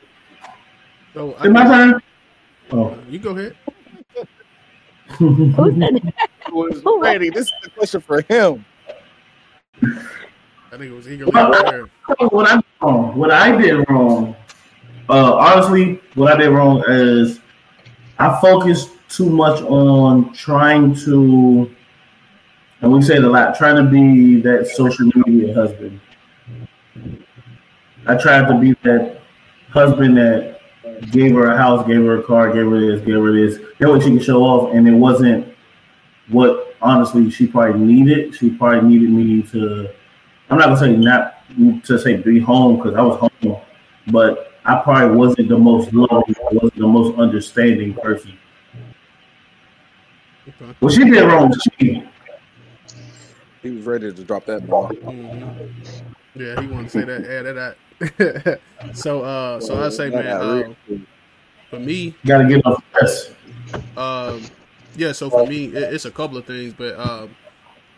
So Is my turn? Oh. you go ahead. Who said that? was Randy, this is the question for him. I think it was eagerly there. what I did wrong, what I did wrong, uh, honestly, what I did wrong is I focused too much on trying to, and we say it a lot, trying to be that social media husband. I tried to be that husband that gave her a house, gave her a car, gave her this, gave her this. That way she could show off, and it wasn't what honestly she probably needed. She probably needed me to. I'm not gonna say not to say be home because I was home, but I probably wasn't the most loving, wasn't the most understanding person. What she did wrong cheating. He was ready to drop that ball. Mhm. Yeah, he wanted to say that. Add that. so, uh, so I say, man, uh, for me, Got to get off stress. Um, yeah, so for me, it, it's a couple of things, but um,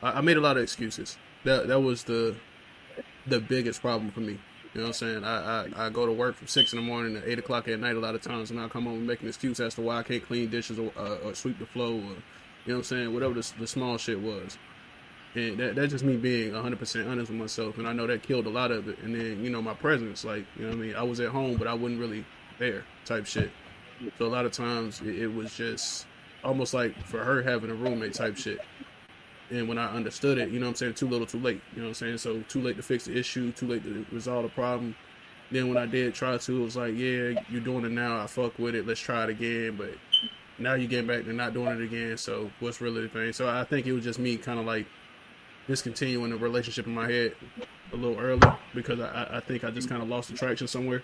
I, I made a lot of excuses. That that was the the biggest problem for me. You know what I'm saying? I, I, I go to work from six in the morning to eight o'clock at night a lot of times, and I come home and make an excuse as to why I can't clean dishes or, uh, or sweep the floor, or you know what I'm saying? Whatever the, the small shit was. And that, that's just me being 100% honest with myself. And I know that killed a lot of it. And then, you know, my presence, like, you know what I mean? I was at home, but I wasn't really there type shit. So a lot of times it, it was just almost like for her having a roommate type shit. And when I understood it, you know what I'm saying, too little too late. You know what I'm saying? So too late to fix the issue, too late to resolve the problem. Then when I did try to, it was like, yeah, you're doing it now. I fuck with it. Let's try it again. But now you're getting back to not doing it again. So what's really the thing? So I think it was just me kind of like discontinuing the relationship in my head a little early because I, I think I just kind of lost the traction somewhere.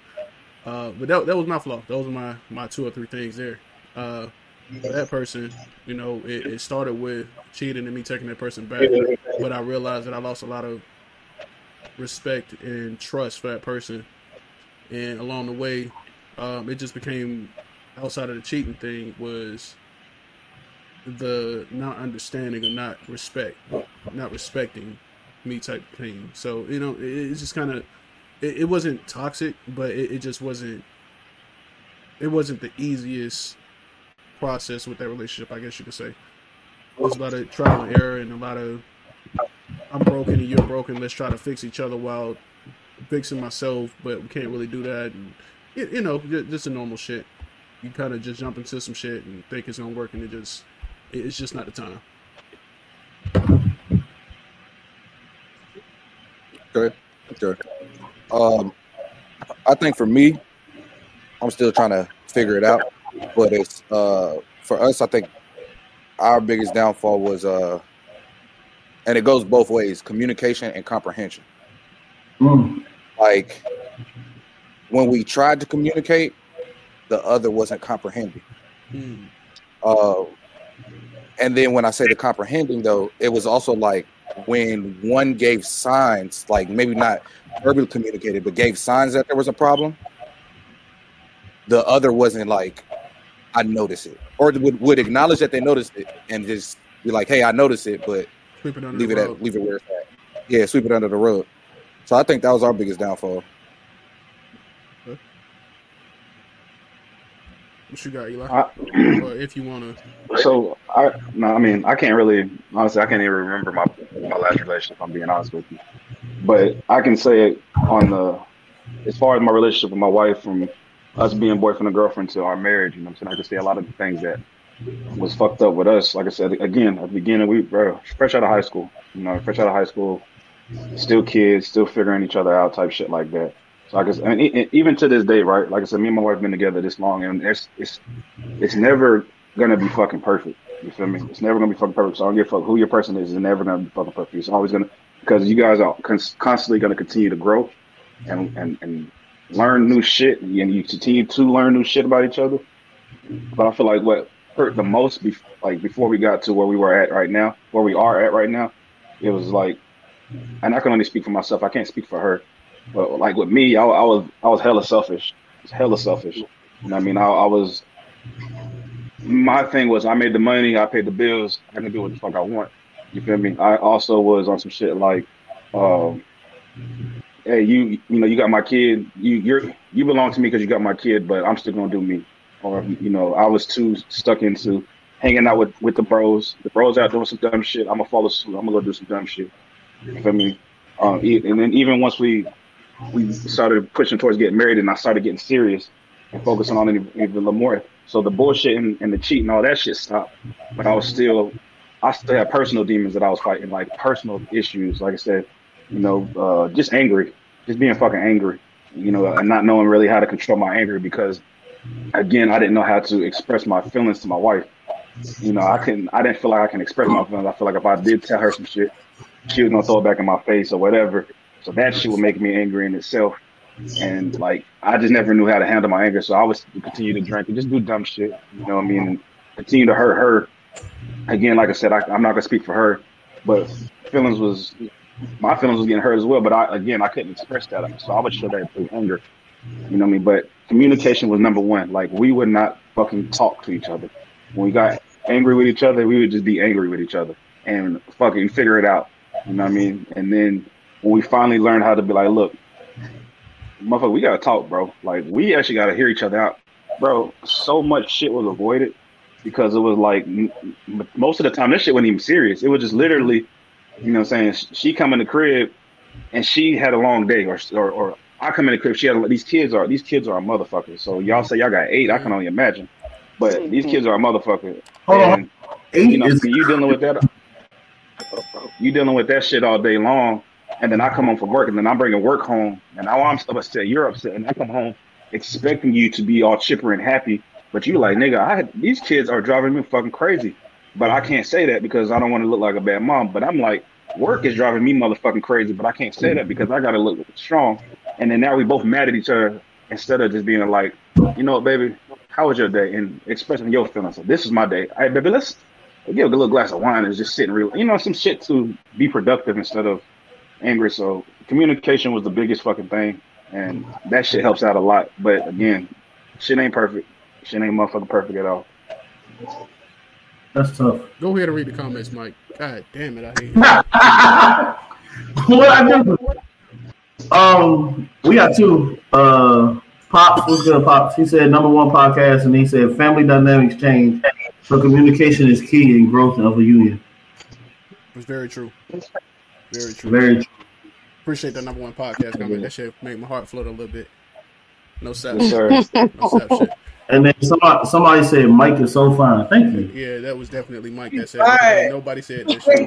Uh, but that, that was my flaw. Those are my, my two or three things there. Uh, that person, you know, it, it started with cheating and me taking that person back. But I realized that I lost a lot of respect and trust for that person. And along the way, um, it just became outside of the cheating thing was the not understanding or not respect, not respecting me type thing. So you know, it, it's just kind of it, it wasn't toxic, but it, it just wasn't it wasn't the easiest process with that relationship. I guess you could say it was a lot of trial and error and a lot of I'm broken and you're broken. Let's try to fix each other while fixing myself, but we can't really do that. And you, know, ju- just a normal shit. You kind of just jump into some shit and think it's gonna work, and it just it's just not the time. Okay. Okay. Um, I think for me, I'm still trying to figure it out, but it's uh for us. I think our biggest downfall was uh, and it goes both ways: communication and comprehension. Mm. Like when we tried to communicate, the other wasn't comprehending. Hmm. Uh, and then when I say the comprehending, though, it was also like when one gave signs, like maybe not verbally communicated, but gave signs that there was a problem. The other wasn't like, I noticed it, or would, would acknowledge that they noticed it and just be like, "Hey, I noticed it," but Sweep it under leave the it rug. at leave it where it's at. Yeah, sweep it under the rug. So I think that was our biggest downfall. What you got, Eli? I, or if you so I no, I mean I can't really honestly I can't even remember my my last relationship. I'm being honest with you, but I can say it on the as far as my relationship with my wife from us being boyfriend and girlfriend to our marriage. You know, I'm saying I can say a lot of the things that was fucked up with us. Like I said again at the beginning, we were fresh out of high school. You know, fresh out of high school, still kids, still figuring each other out, type shit like that. So I guess, I mean, even to this day, right? Like I said, me and my wife have been together this long, and it's it's it's never gonna be fucking perfect. You feel me? It's never gonna be fucking perfect. So I don't give a fuck who your person is. It's never gonna be fucking perfect. It's always gonna because you guys are constantly gonna continue to grow and and and learn new shit, and you continue to learn new shit about each other. But I feel like what hurt the most, be- like before we got to where we were at right now, where we are at right now, it was like, and I can only speak for myself. I can't speak for her but like with me, I, I was I was hella selfish. Was hella selfish. You know what I mean? I, I was my thing was I made the money, I paid the bills, I can do what the fuck I want. You feel me? I also was on some shit like, um, hey, you you know, you got my kid, you you're you belong to me because you got my kid, but I'm still gonna do me. Or you know, I was too stuck into hanging out with with the bros. The bros out doing some dumb shit. I'm gonna follow suit. I'm gonna go do some dumb shit. You feel me? Um, and then even once we we started pushing towards getting married, and I started getting serious and focusing on it even more. So the bullshit and, and the cheating, all that shit stopped. But I was still, I still had personal demons that I was fighting, like personal issues. Like I said, you know, uh, just angry, just being fucking angry, you know, and not knowing really how to control my anger because, again, I didn't know how to express my feelings to my wife. You know, I couldn't, I didn't feel like I can express my feelings. I feel like if I did tell her some shit, she was gonna throw it back in my face or whatever. So that shit would make me angry in itself. And like I just never knew how to handle my anger. So I was continue to drink and just do dumb shit. You know what I mean? Continue to hurt her. Again, like I said, I, am not gonna speak for her, but feelings was my feelings was getting hurt as well. But I again I couldn't express that. So I would show that through anger. You know what I mean? But communication was number one. Like we would not fucking talk to each other. When we got angry with each other, we would just be angry with each other and fucking figure it out. You know what I mean? And then when we finally learned how to be like, look, motherfucker, we gotta talk, bro. Like we actually gotta hear each other out, bro. So much shit was avoided because it was like most of the time this shit wasn't even serious. It was just literally, you know, what I'm saying she come in the crib and she had a long day, or or, or I come in the crib. She had these kids are these kids are a motherfucker. So y'all say y'all got eight. I can only imagine, but these kids are a motherfucker. Oh, and, you know, is- you dealing with that. You dealing with that shit all day long and then I come home from work, and then I'm bringing work home, and now I'm upset, you're upset, and I come home expecting you to be all chipper and happy, but you like, nigga, I these kids are driving me fucking crazy, but I can't say that because I don't want to look like a bad mom. But I'm like, work is driving me motherfucking crazy, but I can't say that because I gotta look strong. And then now we both mad at each other instead of just being like, you know what, baby, how was your day? And expressing your feelings. So this is my day. Hey, baby, let's get a little glass of wine and just sitting real, you know, some shit to be productive instead of angry. So communication was the biggest fucking thing, and that shit helps out a lot. But again, shit ain't perfect. Shit ain't motherfucking perfect at all. That's tough. Go ahead and read the comments, Mike. God damn it, I hate you. what I do? Um, we got two. Uh, Pops was good. Pops. He said number one podcast, and he said family dynamics change, so communication is key in growth of a union. It's very true. Very true. Very true. Appreciate the number one podcast comment. That shit make my heart float a little bit. No sap. Sir. no sap shit. And then somebody, somebody said Mike is so fine. Thank you. Yeah, that was definitely Mike that said right. that. Nobody said that shit.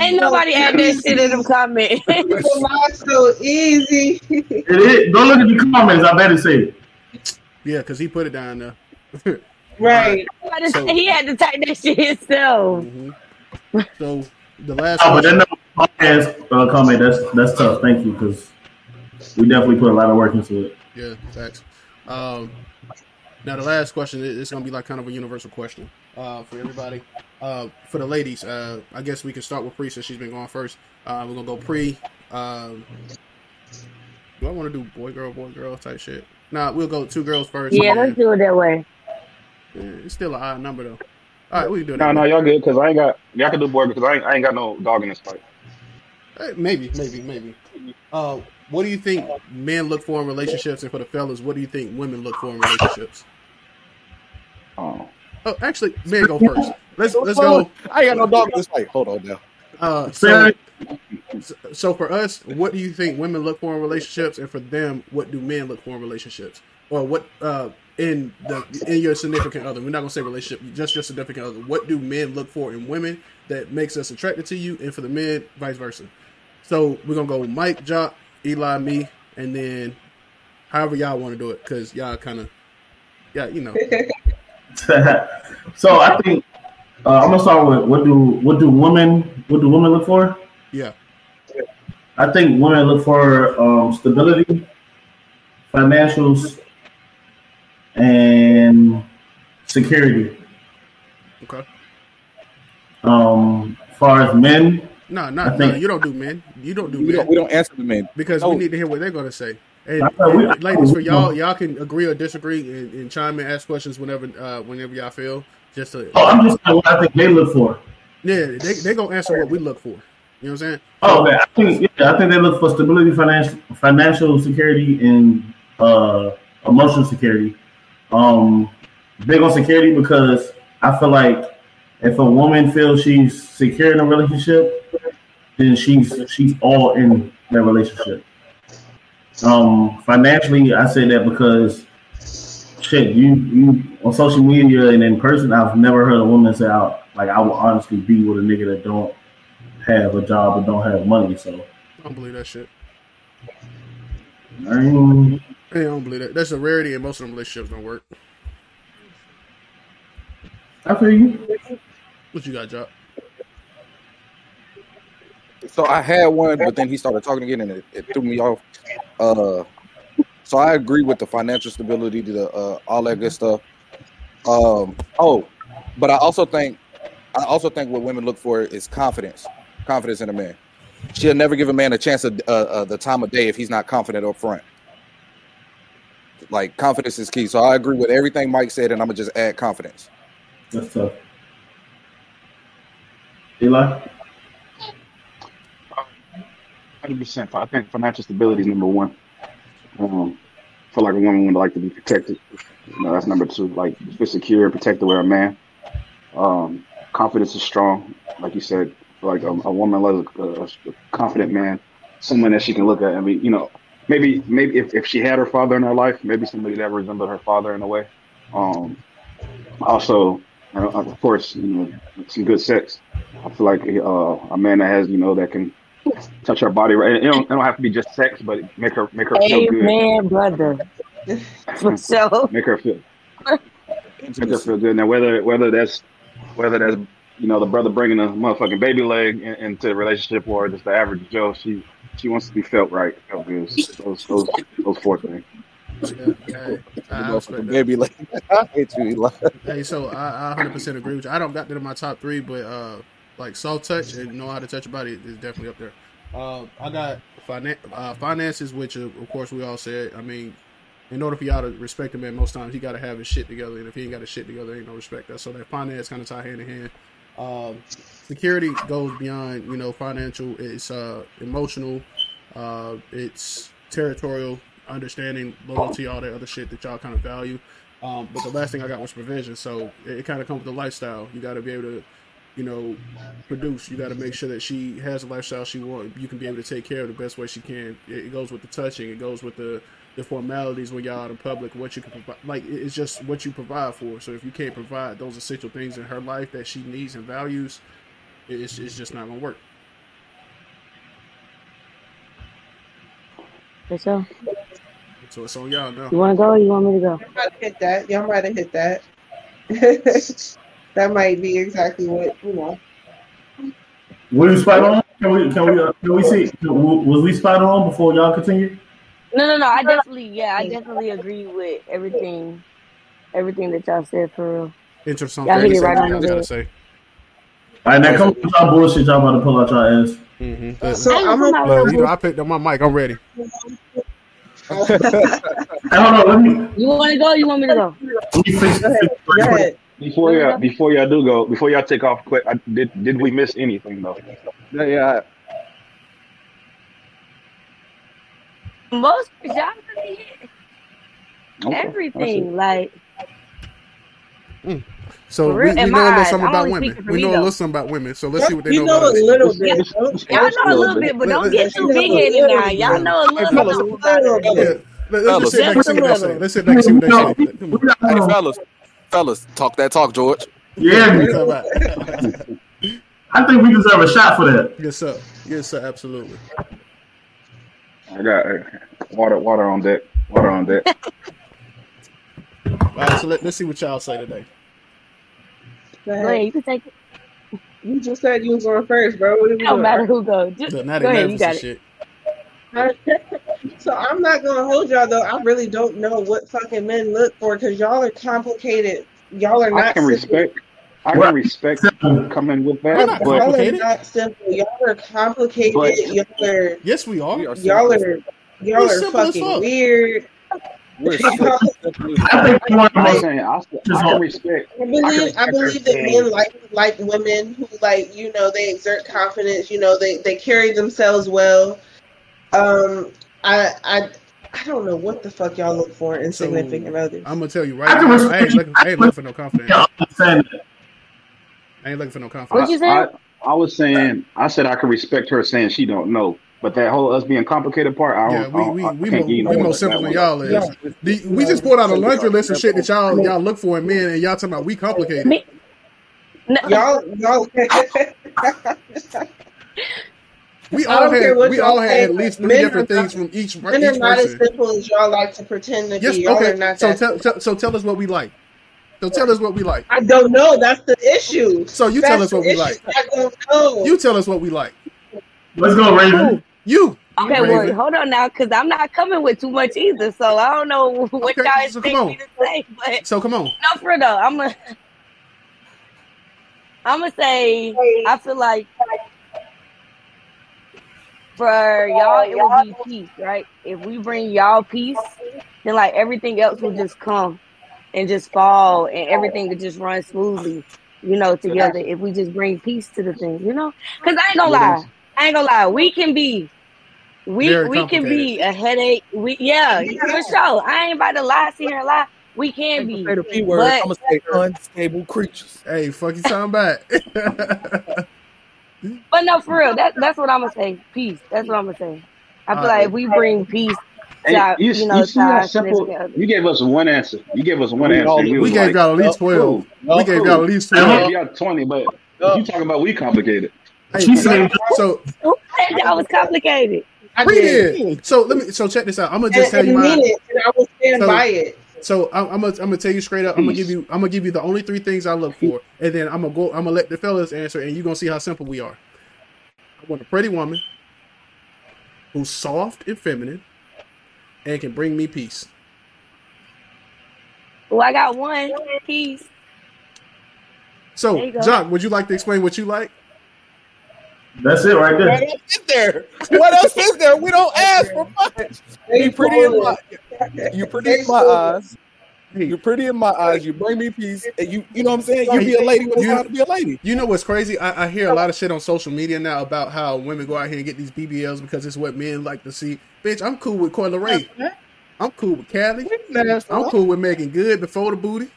Ain't nobody add that shit in the comments. So easy. it is. Go look at the comments. I better say it. Yeah, because he put it down there. right. So, he had to type that shit himself. Mm-hmm. So the last. Oh, but that podcast uh, comment that's that's tough. Thank you because we definitely put a lot of work into it. Yeah, thanks. Um, now the last question is going to be like kind of a universal question uh, for everybody. Uh, for the ladies, uh, I guess we can start with Pre since she's been going first. Uh, we're gonna go Pre. Um, do I want to do boy girl boy girl type shit? Nah, we'll go two girls first. Yeah, let's do it that way. Yeah, it's still an odd number though. All right, we can do it. No, no, y'all good because I ain't got y'all can do boy because I ain't, I ain't got no dog in this fight. Hey, maybe, maybe, maybe. Uh, what do you think men look for in relationships, and for the fellas, what do you think women look for in relationships? Oh, oh actually, men go first. Let's let's go. I ain't got no dog in this fight. Hold on now. Uh, so, so for us, what do you think women look for in relationships, and for them, what do men look for in relationships, or what uh, in the in your significant other. We're not gonna say relationship, just your significant other. What do men look for in women that makes us attracted to you, and for the men, vice versa. So we're gonna go Mike, Jock, Eli, me, and then however y'all want to do it, because y'all kind of, yeah, you know. so I think uh, I'm gonna start with what do what do women what do women look for? Yeah. I think women look for um, stability, financials, and security. Okay. Um, as far as men, No, I think- no. You don't do men. You don't do We men don't, we don't answer the men. because No. we need to hear what they're gonna say. And, we- and ladies, for y'all, y'all can agree or disagree and, and chime in, ask questions whenever, uh, whenever y'all feel. Just to, oh, I'm just saying what I think they look for. yeah, they they gonna answer what we look for. You know what I'm saying? Oh, okay. I think yeah, I think they look for stability, financial financial security, and uh, emotional security. Um, big on security because I feel like if a woman feels she's secure in a relationship, then she's she's all in that relationship. Um, financially, I say that because shit, you you on social media and in person, I've never heard a woman say, "I like I will honestly be with a nigga that don't have a job or don't have money." So I don't believe that shit. I mean, I don't believe that. That's a rarity, and most of them relationships don't work. I feel you. What you got, Jock? So I had one, but then he started talking again, and it, it threw me off. Uh, so I agree with the financial stability, the uh, all that good stuff. Um, oh, but I also think, I also think what women look for is confidence, confidence in a man. She'll never give a man a chance of uh, uh, the time of day if he's not confident up front. Like confidence is key. So I agree with everything Mike said, and I'm gonna just add confidence. That's tough. Eli, Hundred percent. I think financial stability is number one. Um, I feel like a woman would like to be protected. You know, that's number two. Like feel secure, protected with a man. Um, confidence is strong, like you said. Like a, a woman loves a, a, a confident man, someone that she can look at and be, you know, maybe maybe if, if she had her father in her life, maybe somebody that resembled her father in a way. Um, also, uh, of course, you know, some good sex. I feel like uh, a man that has, you know, that can touch her body right. It don't, it don't have to be just sex, but make her make her feel good. Amen, brother. For sure. Make her feel make her feel good. Now whether whether that's whether that's you know the brother bringing a motherfucking baby leg in, into the relationship or just the average Joe, she she wants to be felt right, felt good. Those those those four things. Yeah, hey, I, I. Baby, like I hate you, Eli. Hey, so I, I 100% agree with you. I don't got that in my top three, but uh, like soft touch and know how to touch a body is definitely up there. Uh, I got finan- uh, finances, which uh, of course we all said. I mean, in order for y'all to respect a man, most times he got to have his shit together, and if he ain't got his shit together, ain't no respect. That so that finance kind of tie hand in hand. Um, security goes beyond you know financial. It's uh, emotional. Uh, it's territorial, understanding, loyalty, all that other shit that y'all kind of value. Um, but the last thing I got was provision. So it, it kind of comes with the lifestyle. You got to be able to, you know, produce. You got to make sure that she has a lifestyle she wants. You can be able to take care of the best way she can. It, it goes with the touching. It goes with the the formalities when y'all out in public. What you can provide, like it's just what you provide for. So if you can't provide those essential things in her life that she needs and values, it's it's just not gonna work. For sure. So it's on y'all now. You want to go or you want me to go? Y'all might have hit that. Y'all might have hit that. that might be exactly what you know. were you spot on? Can we can we uh, can we see? Was we spot on before y'all continue? No, no, no. I definitely, yeah, I definitely agree with everything, everything that y'all said for real. Interesting. Y'all hit it right on I the gotta head. say. All right, now come with y'all bullshit. Y'all about to pull out y'all ass. Mm-hmm. So I ain't I'm talking gonna about you know, I picked up my mic. I'm ready. Hey, hold on. Let me You want to go? You want me to go? let me fix go ahead. Go ahead. Before y'all before y'all do go, before y'all take off quick, I, did did we miss anything though? Yeah, yeah. Most y'all really Okay. everything. Like, mm. So we, we know a little something about women. We me, know a little something about women. So let's see what they you know know about a us. little bit. Y'all know a little bit, but don't get too big headed now. Y'all know a little fellas. something about Little bit. Let, us just sit back and Just see what they say. Let's sit back and see what they say. Come we on. not Hey, fellas, fellas, talk that talk, George. Yeah, Let's come back. I think we deserve a shot for that. Yes, sir. Yes, sir. Absolutely. I got uh, water, water on deck, water on deck. All right, so let, us see what y'all say today. Go Go ahead. ahead, you can take it. You just said you was going first, bro. What are we don't doing? matter who goes. Just, Look, go ahead, you got and it. shit. so I'm not gonna hold y'all though. I really don't know what fucking men look for because y'all are complicated. Y'all are not I can simple. respect. I What? can respect coming with We're that, not but Y'all are complicated. not simple. Y'all are complicated. But- y'all are Yes, we are. We are y'all are y'all We're are fucking fuck. weird. We're Y'all- simple. Simple as I think you want the I'm most. saying I, I can respect. I believe I, respect believe that men like like women who like you know they exert confidence. You know they they carry themselves well. Um, I I I don't know what the fuck y'all look for in So, significant others. I'm gonna tell you right can now. I ain't you. looking. I ain't looking for no confidence. Yeah, I'm just saying that. I ain't looking for no conflict. What'd you say? I, I was saying I said I can respect her saying she don't know, but that whole us being complicated part, I don't. we I, don't- we I we more, give no we more simple than y'all is. Yeah. The- we just pulled out a laundry list of shit that y'all y'all look for in men, and y'all talking about we complicated. Me- No, Y'all y'all. We all had we y'all had at least three men are different not- things from each Men are each not as simple as y'all like to pretend to Yes, be. Y'all are okay. not So tell, simple. tell so tell us what we like. So tell us what we like. I don't know. That's the issue. So you That's tell us what we issue. like. I don't know. You tell us what we like. Let's go, Raven. You. Okay, Raven. well, hold on now, because I'm not coming with too much either. So I don't know what Okay, y'all so expect me to say. But So come on. no, for though, I'm gonna, I'm gonna say I feel like for y'all it would be peace, right? If we bring y'all peace, then like everything else will just come and just fall, and everything will just run smoothly, you know, together. If we just bring peace to the thing, you know, because I ain't gonna lie, I ain't gonna lie, we can be. We Very we can be a headache. We yeah, for sure. I ain't about to lie, sit here and lie. We can be. Say the P word. But- I'm gonna say unstable creatures. Hey, fuck you talking about. But no, for real, that that's what I'm gonna say. Peace. That's what I'm gonna say. I feel All like if we bring peace to Hey, our, you, you know, you to see how simple? You gave us one answer. You gave us one We answer. all- we we gave like, y'all at least twelve. cool. We gave cool. y'all at least I twelve. gave y'all twenty, but you talking about we complicated? Hey, She so, said- so Who said that was complicated? I we did. did. So let me. So check this out. I'm gonna And, just tell you mean my. it, and I will stand So- by it. So I'm, I'm gonna I'm gonna tell you straight up. I'm gonna give you I'm gonna give you the only three things I look for, and then I'm gonna go. I'm gonna let the fellas answer, and you're gonna see how simple we are. I want a pretty woman who's soft and feminine, and can bring me peace. Well, I got one. Peace. So, you go. Jock, would you like to explain what you like? That's it right there. What there. else is there? What else is there? We don't ask for much. You pretty in my you pretty in my eyes. You're pretty in my eyes. You bring me peace. And you you know what I'm saying? You be a lady when it's You- time to be a lady. You know what's crazy? I, I hear a lot of shit on social media now about how women go out here and get these BBLs because it's what men like to see. Bitch, I'm cool with Coi Leray. I'm cool with Callie. I'm cool with Meagan Good before the booty.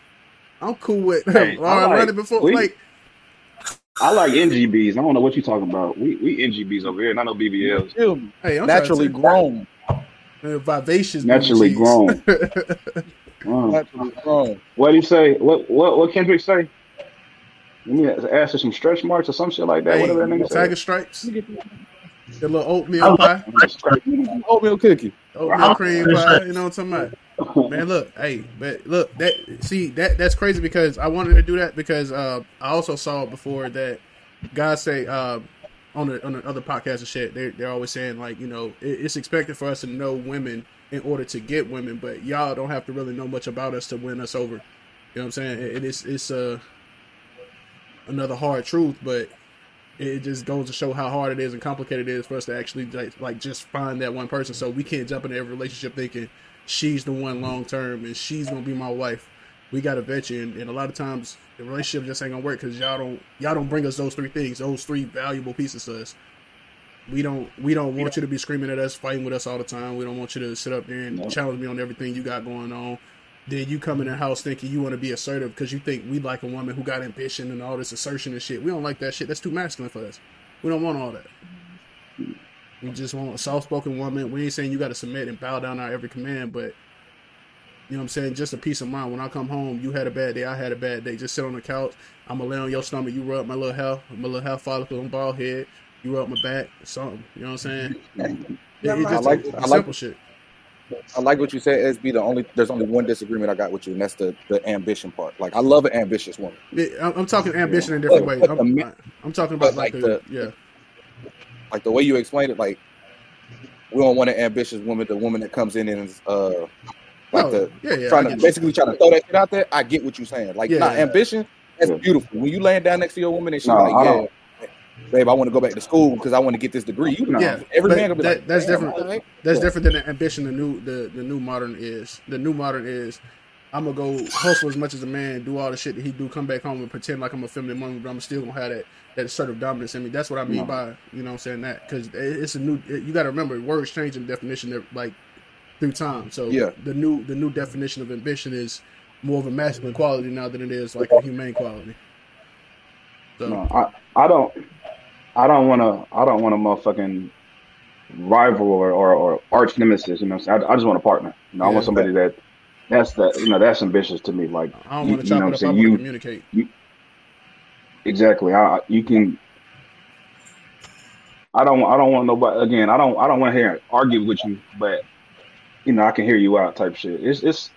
I'm cool with Hey, I Lauren like- Running before. we- like, I like NGBs. I don't know what you're talking about. We we NGBs over here, not no BBLs. Hey, I'm Naturally trying grown. to uh, vivacious, Naturally grown. What do you say? What what what Kendrick say? Let me ask her some stretch marks or some shit like that. hey, Whatever that nigga Tiger said. Stripes, the little oatmeal pie, Oatmeal cookie. oatmeal cream pie. You know what I'm talking about? Man, look, hey, but look, that see that that's crazy because I wanted to do that because uh, I also saw before that guys say uh, on the on the other podcasts and shit. They they're always saying like you know it, it's expected for us to know women in order to get women, but y'all don't have to really know much about us to win us over. You know what I'm saying? It, it's it's uh, another hard truth, but it just goes to show how hard it is and complicated it is for us to actually like, like just find that one person. So we can't jump into every relationship thinking she's the one long term and she's gonna be my wife. We gotta vet you, and, and a lot of times the relationship just ain't gonna work because y'all don't y'all don't bring us those three things, those three valuable pieces to us. We don't we don't want you to be screaming at us, fighting with us all the time. We don't want you to sit up there and No. challenge me on everything you got going on. Then you come in the house thinking you want to be assertive because you think we like a woman who got ambition and all this assertion and shit. We don't like that shit. That's too masculine for us. We don't want all that. We just want a soft spoken woman. We ain't saying you got to submit and bow down our every command, but you know what I'm saying? Just a peace of mind. When I come home, you had a bad day, I had a bad day. Just sit on the couch. I'm gonna lay on your stomach. You rub my little hair, my little hair follicle on bald head. You rub my back, something. You know what I'm saying? It, it I like- the I like- simple shit. I like what you said, SB. The only there's only one disagreement I got with you, and that's the the ambition part. Like I love an ambitious woman. It- I'm, I'm talking ambition in different ways. I'm, I'm talking about like like the, the- yeah. Like the way you explained it, like we don't want an ambitious woman, the woman that comes in and is uh like Oh, the yeah, yeah. Trying to you. basically trying to throw that shit out there. I get what you're saying. Like Yeah, not yeah. ambition, that's beautiful. When you laying down next to your woman and she's No, like, I yeah. Babe, I want to go back to school because I want to get this degree. You know, Yeah, every man that- like, that's different. right." That's Yeah. different than the ambition. The new the the new modern is the new modern is. I'm gonna go hustle as much as a man, do all the shit that he do, come back home and pretend like I'm a feminine woman, but I'm still gonna have that that assertive dominance in me. That's what I mean No. by you know what I'm saying that because it's a new. You got to remember words change in definition like through time. So Yeah. the new the new definition of ambition is more of a masculine quality now than it is like a humane quality. So No, I, I don't I don't want to I don't want a motherfucking rival or, or, or arch nemesis. You know, what I'm saying? I, I just want a partner. You know, I want somebody that that's that you know that's ambitious to me. Like I don't you, want to you know chop what I'm it up. I saying? want to You communicate. exactly. I, you can. I don't. I don't want nobody. Again, I don't. I don't want to hear argue with you, but you know, I can hear you out type shit. It's. It's.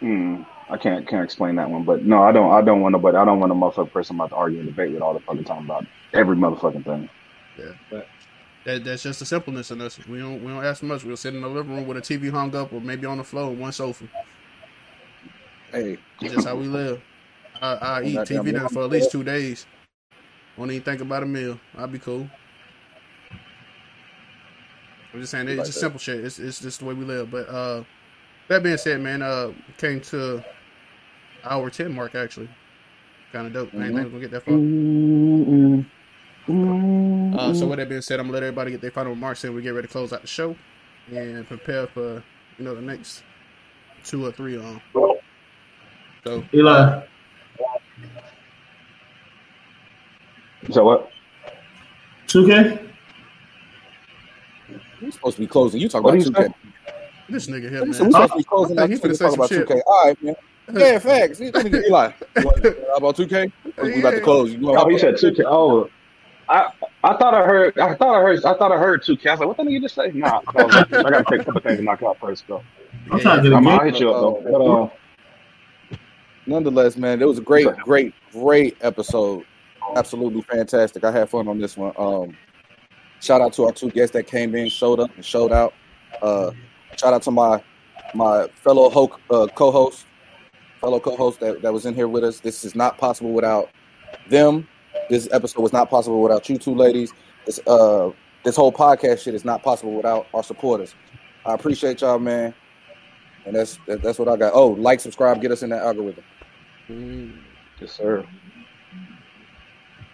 Hmm. I can't can't explain that one, but no, I don't. I don't want nobody. I don't want a motherfucking person about to argue and debate with all the fucking time about every motherfucking thing. Yeah. That, that's just the simpleness in us. We don't we don't ask much. We'll sit in the living room with a TV hung up or maybe on the floor and one sofa. Hey, that's just how we live. I, I eat TV dinner right. for at least two days. Won't even think about a meal. I'll be cool. I'm just saying it's Like just that. simple shit. It's it's just the way we live. But uh, that being said, man, uh, came to hour ten mark actually. Kind of dope. I didn't think we gonna get that far. Uh, so with that being said, I'm gonna let everybody get their final remarks and We get ready to close out the show and prepare for you know the next two or three on. So Eli, So what? 2K? we're supposed to be closing. You talk What about 2K. This nigga here, We man. supposed to be closing I out. think he You finna say talk about shit. 2K. All right, man. Yeah, facts. Let me get Eli. What, about 2K? We about to close. You know, Oh, he said two K. Oh, I I thought I heard. I thought I heard. I thought I heard two K. I was like, what the hell you just say? Nah, I, was like, I gotta take a couple things to knock out first, though. I'm trying to get a I'm, I'll hit you up though. But, uh, nonetheless, man, it was a great, great, great episode. Absolutely fantastic. I had fun on this one. Um, shout out to our two guests that came in, showed up, and showed out. Uh, shout out to my my fellow ho- uh, co-host, fellow co-host that, that was in here with us. This is not possible without them. This episode was not possible without you two ladies. This uh this whole podcast shit is not possible without our supporters. I appreciate y'all, man. And that's that, that's what I got. Oh, like, subscribe, get us in that algorithm. Mm, yes, sir.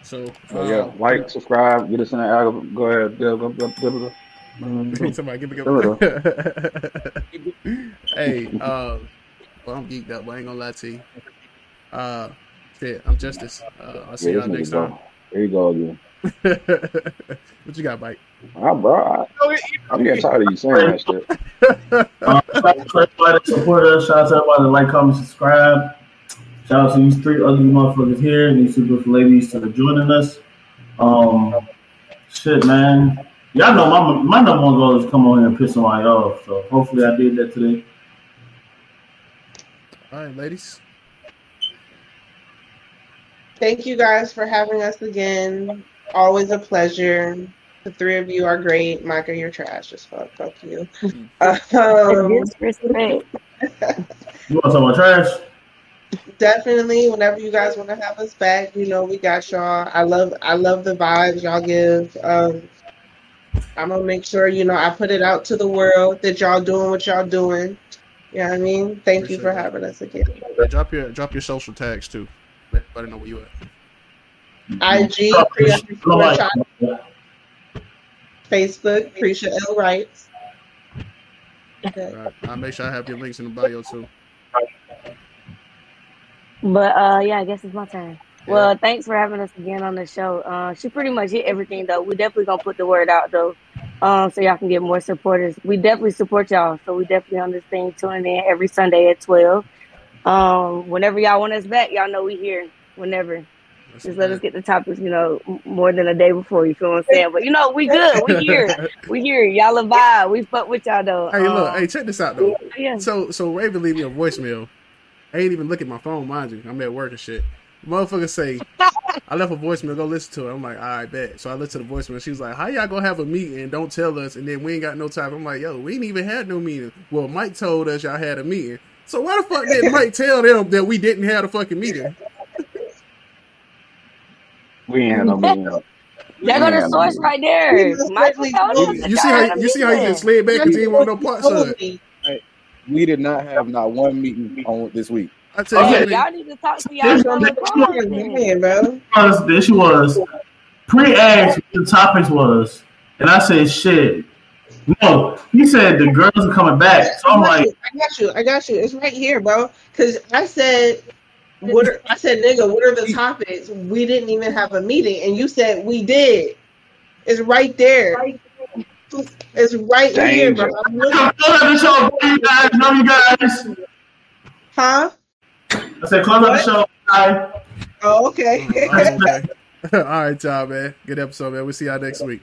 So Oh, yeah, uh, like, subscribe, get us in the algorithm. Go ahead. Go, go, go, go, go. Mhm. Somebody give me There give Hey, uh, well, I'm geeked up. but I ain't gonna lie to you. Uh, shit, I'm Justice. Uh, I'll see Yeah, y'all next time. go. There you go again. what you got, Mike? Ah, bro, I, I'm getting tired of you saying that shit. Uh, shout out to everybody support us. Shout out to everybody that like, comment, subscribe. Shout out to these three ugly motherfuckers here and these two beautiful ladies that are joining us. Um, shit, man. Y'all know my my number one goal is to come on here and piss somebody off. So hopefully I did that today. All right, ladies. Thank you guys for having us again. Always a pleasure. The three of you are great. Micah, you're trash as fuck. Fuck you. Um, Disrespect. You want to talk about trash? definitely, whenever you guys want to have us back, you know we got y'all. I love, I love the vibes y'all give. Um, I'm gonna make sure you know I put it out to the world that y'all doing what y'all doing. You know what I mean? Thank you for that. having us again. Hey, drop your drop your social tags too. Let everybody know where you at. IG, Priya. Facebook, Prisha L. Wrights. Okay. All right. I'll make sure I have your links in the bio too. But uh, yeah, I guess it's my turn. Well, thanks for having us again on the show. Uh, she pretty much hit everything though. We definitely gonna put the word out though, um, so y'all can get more supporters. We definitely support y'all, so we definitely on this thing tuning in every Sunday at twelve. Um, whenever y'all want us back, y'all know we here. Whenever. Just let us get the topics, you know, more than a day before. You feel what I'm saying? But you know, we good. We here. we here. Y'all a vibe. We fuck with y'all though. Hey, look. Um, Hey, check this out though. yeah. So, so Raven leave me a voicemail. I ain't even look at my phone, mind you. I'm at work and shit. Motherfucker say, I left a voicemail. Go listen to it. I'm like, all right, bet. So I listened to the voicemail. She was like, how y'all gonna have a meeting and don't tell us, and then we ain't got no time? I'm like, yo, we ain't even had no meeting. Well, Mike told us y'all had a meeting. So why the fuck did Mike tell them that we didn't have a fucking meeting? We ain't had no meeting. There go Yeah, the source right there. Most Michael told do. us You see how you see how you just slid back because you didn't want no parts of it. We did not have not one meeting on this week. I tell you, Hey, nigga, y'all need to talk to y'all This- fellow this- pros then. Man, bro. was the issue was pre-asked what the topics was, and I said shit. No, he said the girls are coming back. So I'm like, I got you. I got you. It's right here, bro. Because I said, what? Are, I said, nigga, what are the topics? We didn't even have a meeting, and you said we did. It's right there. It's right here, bro. I'm looking, close out the show, bro, you guys. Know you guys. huh? I said close out the show. Bye. Oh, okay. Oh, okay. All right, y'all, man. Good episode, man. We'll see y'all next week.